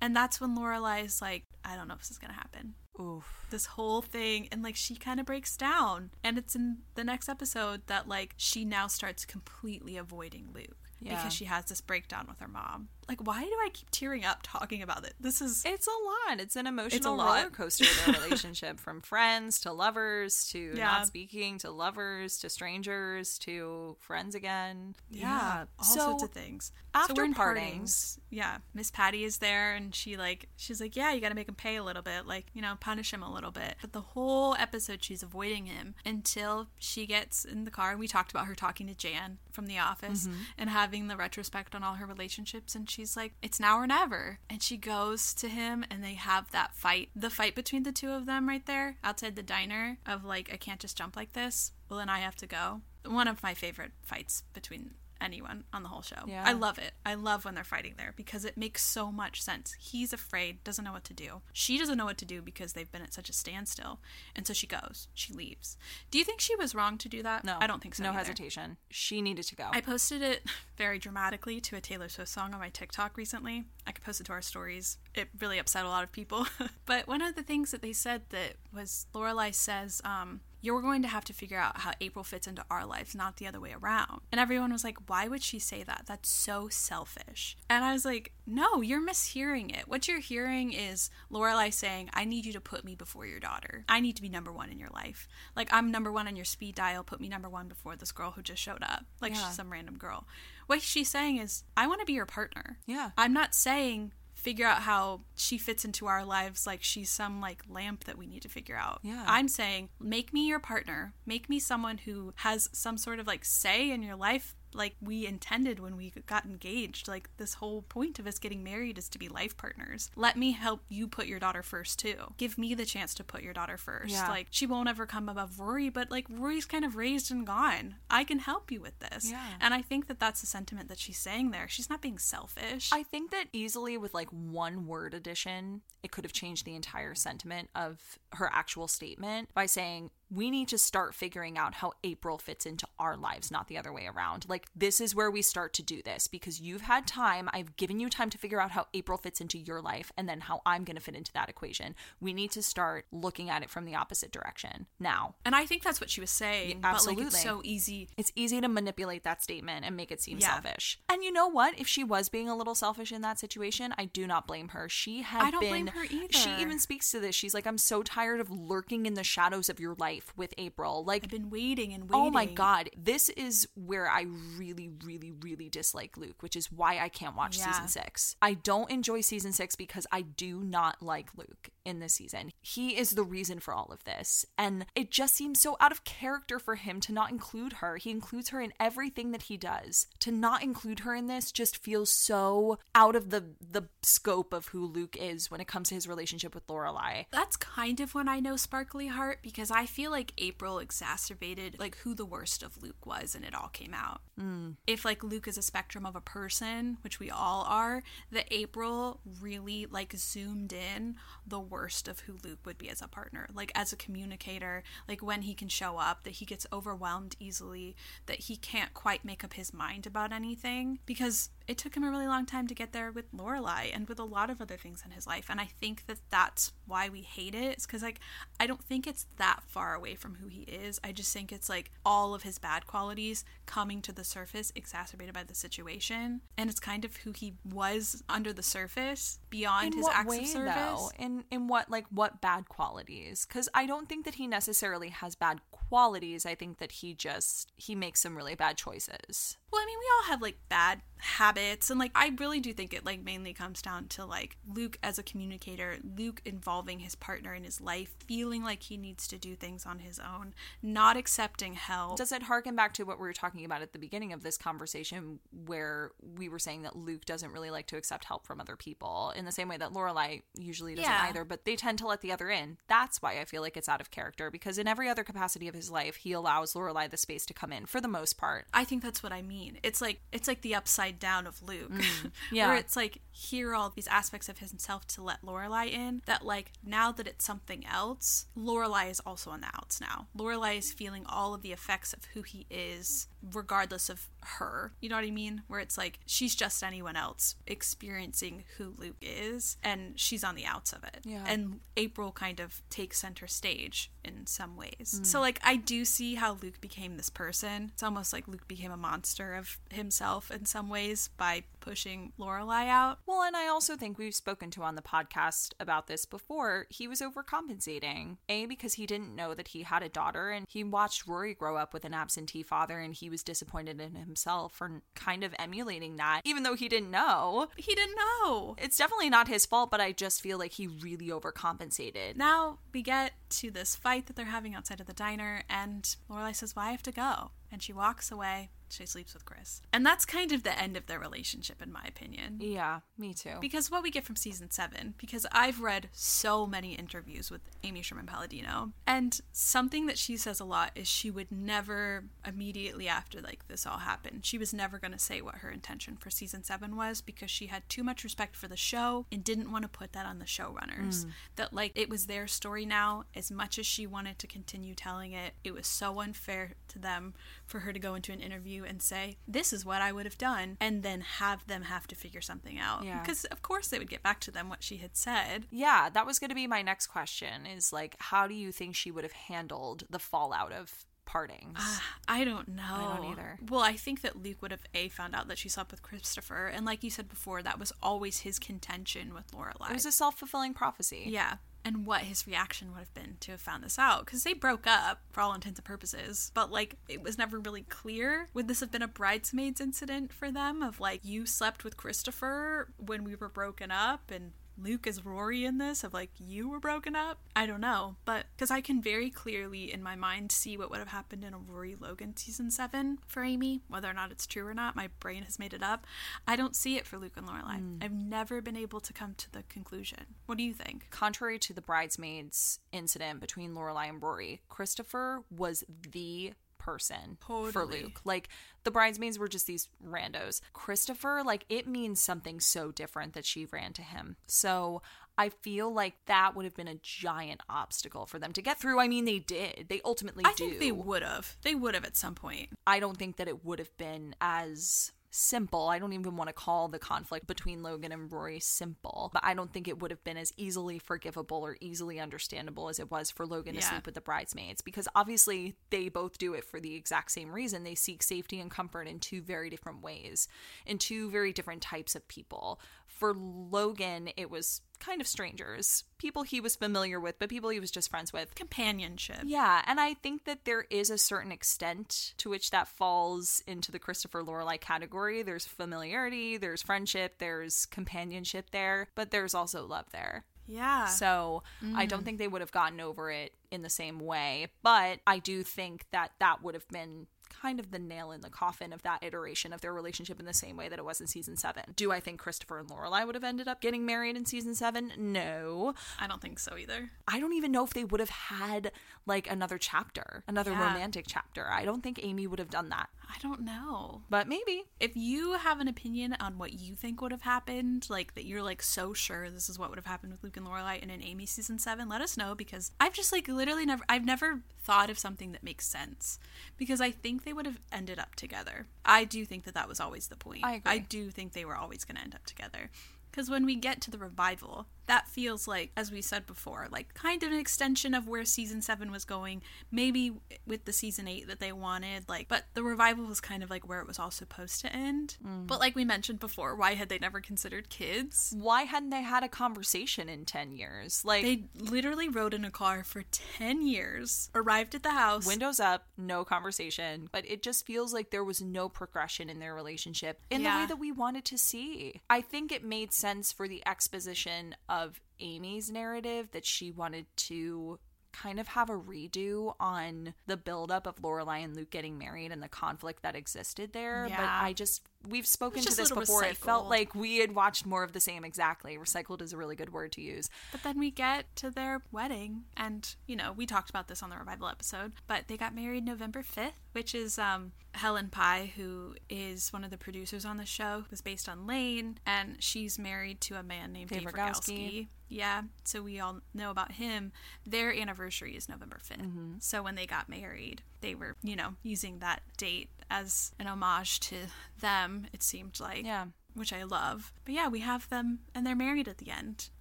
And that's when Lorelai is like, I don't know if this is gonna happen. Oof. This whole thing, and like she kind of breaks down. And it's in the next episode that like she now starts completely avoiding Luke Yeah. because she has this breakdown with her mom. Like, why do I keep tearing up talking about it? This is It's a lot. It's an emotional lot. roller coaster, their relationship from friends to lovers to Yeah. not speaking to lovers to strangers to friends again. Yeah, all So, sorts of things. after we're in partings- yeah, Miss Patty is there, and she like she's like, yeah, you got to make him pay a little bit, like you know, punish him a little bit. But the whole episode, she's avoiding him until she gets in the car. And we talked about her talking to Jan from The Office Mm-hmm. and having the retrospect on all her relationships, and she's like, it's now or never. And she goes to him, and they have that fight, the fight between the two of them right there outside the diner of like, I can't just jump like this. Well, then I have to go. One of my favorite fights between anyone on the whole show. Yeah. I love it. I love when they're fighting there because it makes so much sense. He's afraid, doesn't know what to do. She doesn't know what to do because they've been at such a standstill. And so she goes, she leaves. Do you think she was wrong to do that? No, I don't think so. No either. hesitation. She needed to go. I posted it very dramatically to a Taylor Swift song on my TikTok recently. I could post it to our stories. It really upset a lot of people. but one of the things that they said that was Lorelai says, um, you're going to have to figure out how April fits into our lives, not the other way around. And everyone was like, why would she say that? That's so selfish. And I was like, no, you're mishearing it. What you're hearing is Lorelai saying, I need you to put me before your daughter. I need to be number one in your life. Like, I'm number one on your speed dial. Put me number one before this girl who just showed up. Like, Yeah. she's some random girl. What she's saying is, I want to be your partner. Yeah. I'm not saying figure out how she fits into our lives like she's some like lamp that we need to figure out. Yeah. I'm saying make me your partner. Make me someone who has some sort of like say in your life like we intended when we got engaged. Like this whole point of us getting married is to be life partners. Let me help you put your daughter first too. Give me the chance to put your daughter first. Yeah. Like she won't ever come above Rory, but like Rory's kind of raised and gone. I can help you with this. Yeah. And I think that that's the sentiment that she's saying there. She's not being selfish. I think that easily with like one word addition, it could have changed the entire sentiment of her actual statement by saying, we need to start figuring out how April fits into our lives, not the other way around. Like, this is where we start to do this because you've had time. I've given you time to figure out how April fits into your life and then how I'm going to fit into that equation. We need to start looking at it from the opposite direction now. And I think that's what she was saying. Yeah, But like it's absolutely. so easy. It's easy to manipulate that statement and make it seem Yeah. selfish. And you know what? If she was being a little selfish in that situation, I do not blame her. She had I don't been blame her either. She even speaks to this. She's like, I'm so tired of lurking in the shadows of your life with April. Like I've been waiting and waiting. Oh my god, this is where I really, really, really dislike Luke, which is why I can't watch Yeah. season six. I don't enjoy season six because I do not like Luke in this season. He is the reason for all of this. And it just seems so out of character for him to not include her. He includes her in everything that he does. To not include her in this just feels so out of the the scope of who Luke is when it comes to his relationship with Lorelai. That's kind of when I know Sparkly Heart because I feel like April exacerbated like who the worst of Luke was and it all came out. Mm. If like Luke is a spectrum of a person, which we all are, that April really like zoomed in the worst of who Luke would be as a partner, like as a communicator, like when he can show up, that he gets overwhelmed easily, that he can't quite make up his mind about anything because it took him a really long time to get there with Lorelai and with a lot of other things in his life. And I think that that's why we hate it. It's because like I don't think it's that far away from who he is. I just think it's like all of his bad qualities coming to the surface, exacerbated by the situation, and it's kind of who he was under the surface beyond in his acts way of service. though in in what like what bad qualities because i don't think that he necessarily has bad qualities i think that he just he makes some really bad choices Well, I mean, we all have like bad habits, and like I really do think it like mainly comes down to like Luke as a communicator, Luke involving his partner in his life, feeling like he needs to do things on his own, not accepting help. does it harken back to what we were talking about at the beginning of this conversation where we were saying that luke doesn't really like to accept help from other people in the same way that lorelai usually doesn't Yeah. either but they tend to let the other in that's why i feel like it's out of character because in every other capacity of his life he allows lorelai the space to come in for the most part I think that's what I mean. It's like it's like the upside down of Luke, mm. yeah. where it's like here all these aspects of himself to let Lorelai in. That like now that it's something else, Lorelai is also on the outs now. Lorelai is feeling all of the effects of who he is, regardless of her. You know what I mean? Where it's like she's just anyone else experiencing who Luke is, and she's on the outs of it. Yeah. And April kind of takes center stage in some ways. Hmm. So like I do see how Luke became this person. It's almost like Luke became a monster of himself in some ways by pushing Lorelai out. Well, and I also think we've spoken to on the podcast about this before. He was overcompensating. A, because he didn't know that he had a daughter and he watched Rory grow up with an absentee father and he was disappointed in himself for kind of emulating that, even though he didn't know. He didn't know. It's definitely not his fault, but I just feel like he really overcompensated. Now we get to this fight that they're having outside of the diner, and Lorelai says, "Well, I have to go," and she walks away. She sleeps with Chris, and that's kind of the end of their relationship, in my opinion. Yeah, me too. Because what we get from season seven, because I've read so many interviews with Amy Sherman Palladino, and something that she says a lot is she would never immediately after like this all happened, she was never going to say what her intention for season seven was because she had too much respect for the show and didn't want to put that on the showrunners. Mm. That like it was their story now. As much as she wanted to continue telling it, it was so unfair to them for her to go into an interview and say, This is what I would have done, and then have them have to figure something out. Yeah. Because, of course, they would get back to them what she had said. yeah, that was going to be my next question is like, how do you think she would have handled the fallout of partings? Ah, I don't know. I don't either. Well, I think that Luke would have A, found out that she slept with Christopher, and like you said before, that was always his contention with Lorelai. it was a self fulfilling prophecy. Yeah. And what his reaction would have been to have found this out. Because they broke up for all intents and purposes. But, like, it was never really clear. Would this have been a bridesmaids incident for them? Of, like, you slept with Christopher when we were broken up and Luke is Rory in this of like you were broken up? I don't know, but because I can very clearly in my mind see what would have happened in a Rory Logan season seven for Amy, whether or not it's true or not, my brain has made it up. I don't see it for Luke and Lorelai. Hmm. I've never been able to come to the conclusion. What do you think? Contrary to the bridesmaids incident between Lorelai and Rory, Christopher was the person for Luke. Like the bridesmaids were just these randos. Christopher, like it means something so different that she ran to him. So I feel like that would have been a giant obstacle for them to get through. I mean, they did. They ultimately I do. think they would have. They would have at some point. I don't think that it would have been as simple. I don't even want to call the conflict between Logan and Rory simple, but I don't think it would have been as easily forgivable or easily understandable as it was for Logan to sleep with the bridesmaids because obviously they both do it for the exact same reason. They seek safety and comfort in two very different ways, in two very different types of people. For Logan, it was kind of strangers, people he was familiar with, but people he was just friends with. Companionship. Yeah, and I think that there is a certain extent to which that falls into the Christopher Lorelai category. There's familiarity, there's friendship, there's companionship there, but there's also love there. Yeah. So I don't mm. think they would have gotten over it in the same way, but I do think that that would have been kind of the nail in the coffin of that iteration of their relationship in the same way that it was in season seven. Do I think Christopher and Lorelai would have ended up getting married in season seven? No. I don't think so either. I don't even know if they would have had like another chapter, another Yeah. romantic chapter. I don't think Amy would have done that, I don't know. but maybe. If you have an opinion on what you think would have happened, like that you're like so sure this is what would have happened with Luke and Lorelai in an Amy season seven, let us know because I've just like literally never I've never thought of something that makes sense because I think they would have ended up together. I do think that that was always the point. I agree. I do think they were always going to end up together. Because when we get to the revival, that feels like, as we said before, like kind of an extension of where season seven was going. Maybe with the season eight that they wanted, like, but the revival was kind of like where it was all supposed to end. Mm. But like we mentioned before, why had they never considered kids? Why hadn't they had a conversation in 10 years? Like, They literally rode in a car for 10 years, arrived at the house. windows up, no conversation. But it just feels like there was no progression in their relationship in the way that we wanted to see. I think it made sense for the exposition of Amy's narrative that she wanted to kind of have a redo on the buildup of Lorelai and Luke getting married and the conflict that existed there. But I just we've spoken to this before. It felt like we had watched more of the same exactly. Recycled is a really good word to use. But then we get to their wedding, and you know, we talked about this on the revival episode, but they got married November 5th, which is um, Helen Pai, who is one of the producers on the show, was based on Lane, and she's married to a man named Dave Dave, Rygalski. Rygalski. Yeah, so we all know about him. Their anniversary is November 5th. Mm-hmm. So when they got married, they were, you know, using that date as an homage to them, it seemed like Yeah. which I love. But yeah, we have them and they're married at the end.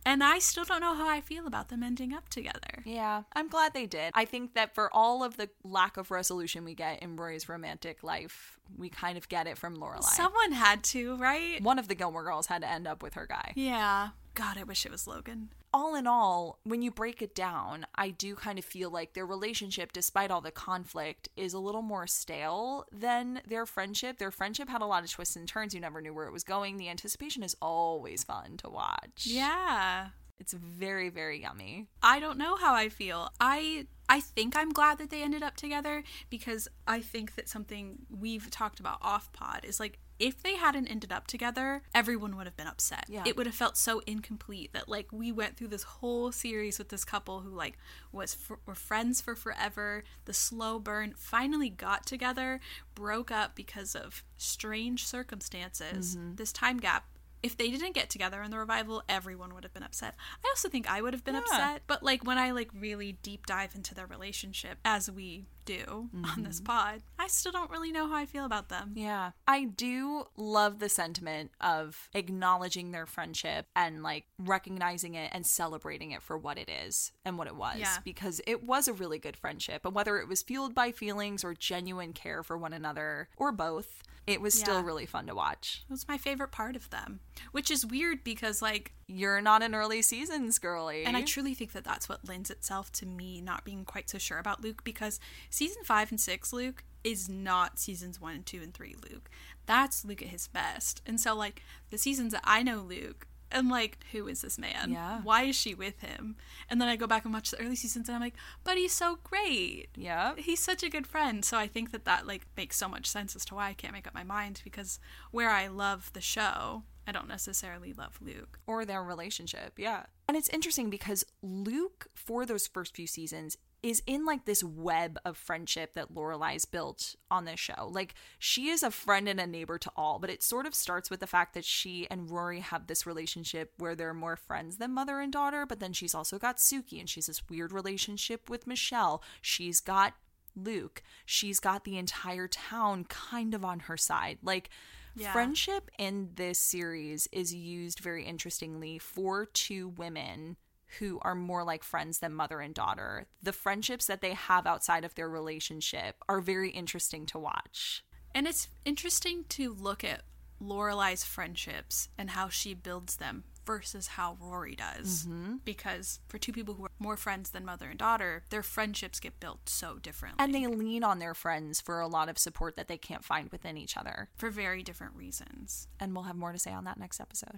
And I still don't know how I feel about them ending up together. Yeah, I'm glad they did. I think that for all of the lack of resolution we get in Rory's romantic life, we kind of get it from Lorelai. Someone had to, right? One of the Gilmore Girls had to end up with her guy. Yeah. God, I wish it was Logan. All in all, when you break it down, I do kind of feel like their relationship, despite all the conflict, is a little more stale than their friendship. Their friendship had a lot of twists and turns. You never knew where it was going. The anticipation is always fun to watch. Yeah. It's very, very yummy. I don't know how I feel. I I think I'm glad that they ended up together because I think that something we've talked about off pod is like if they hadn't ended up together, everyone would have been upset. Yeah. It would have felt so incomplete that like we went through this whole series with this couple who like was fr- were friends for forever. The slow burn finally got together, broke up because of strange circumstances. Mm-hmm. This time gap if they didn't get together in the revival, everyone would have been upset. I also think I would have been Yeah. upset. But like when I like really deep dive into their relationship, as we do on this mm-hmm. pod, I still don't really know how I feel about them. Yeah. I do love the sentiment of acknowledging their friendship and like recognizing it and celebrating it for what it is and what it was. Yeah. Because it was a really good friendship. And whether it was fueled by feelings or genuine care for one another or both, it was still really fun to watch. It was my favorite part of them, which is weird because like You're not an early seasons girly. And I truly think that that's what lends itself to me not being quite so sure about Luke because season five and six Luke is not seasons one and two and three Luke. That's Luke at his best. And so, like, the seasons that I know Luke, I'm like, who is this man? Yeah. Why is she with him? And then I go back and watch the early seasons and I'm like, but he's so great. yeah. He's such a good friend. So I think that that, like, makes so much sense as to why I can't make up my mind because where I love the show, I don't necessarily love Luke. or their relationship. Yeah. And it's interesting because Luke, for those first few seasons, is in like this web of friendship that Lorelai's built on this show. Like she is a friend and a neighbor to all, but it sort of starts with the fact that she and Rory have this relationship where they're more friends than mother and daughter, but then she's also got Sookie and she's this weird relationship with Michelle. She's got Luke. She's got the entire town kind of on her side. Like Yeah. friendship in this series is used very interestingly for two women who are more like friends than mother and daughter. The friendships that they have outside of their relationship are very interesting to watch. And it's interesting to look at Lorelai's friendships and how she builds them versus how Rory does. Mm-hmm. Because for two people who are more friends than mother and daughter, their friendships get built so differently. And they lean on their friends for a lot of support that they can't find within each other. for very different reasons. And we'll have more to say on that next episode.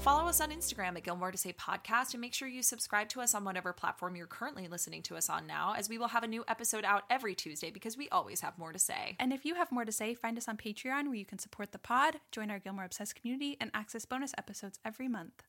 Follow us on Instagram at Gilmore to Say Podcast and make sure you subscribe to us on whatever platform you're currently listening to us on now, as we will have a new episode out every Tuesday because we always have more to say. And if you have more to say, find us on Patreon where you can support the pod, join our Gilmore Obsessed community, and access bonus episodes every month.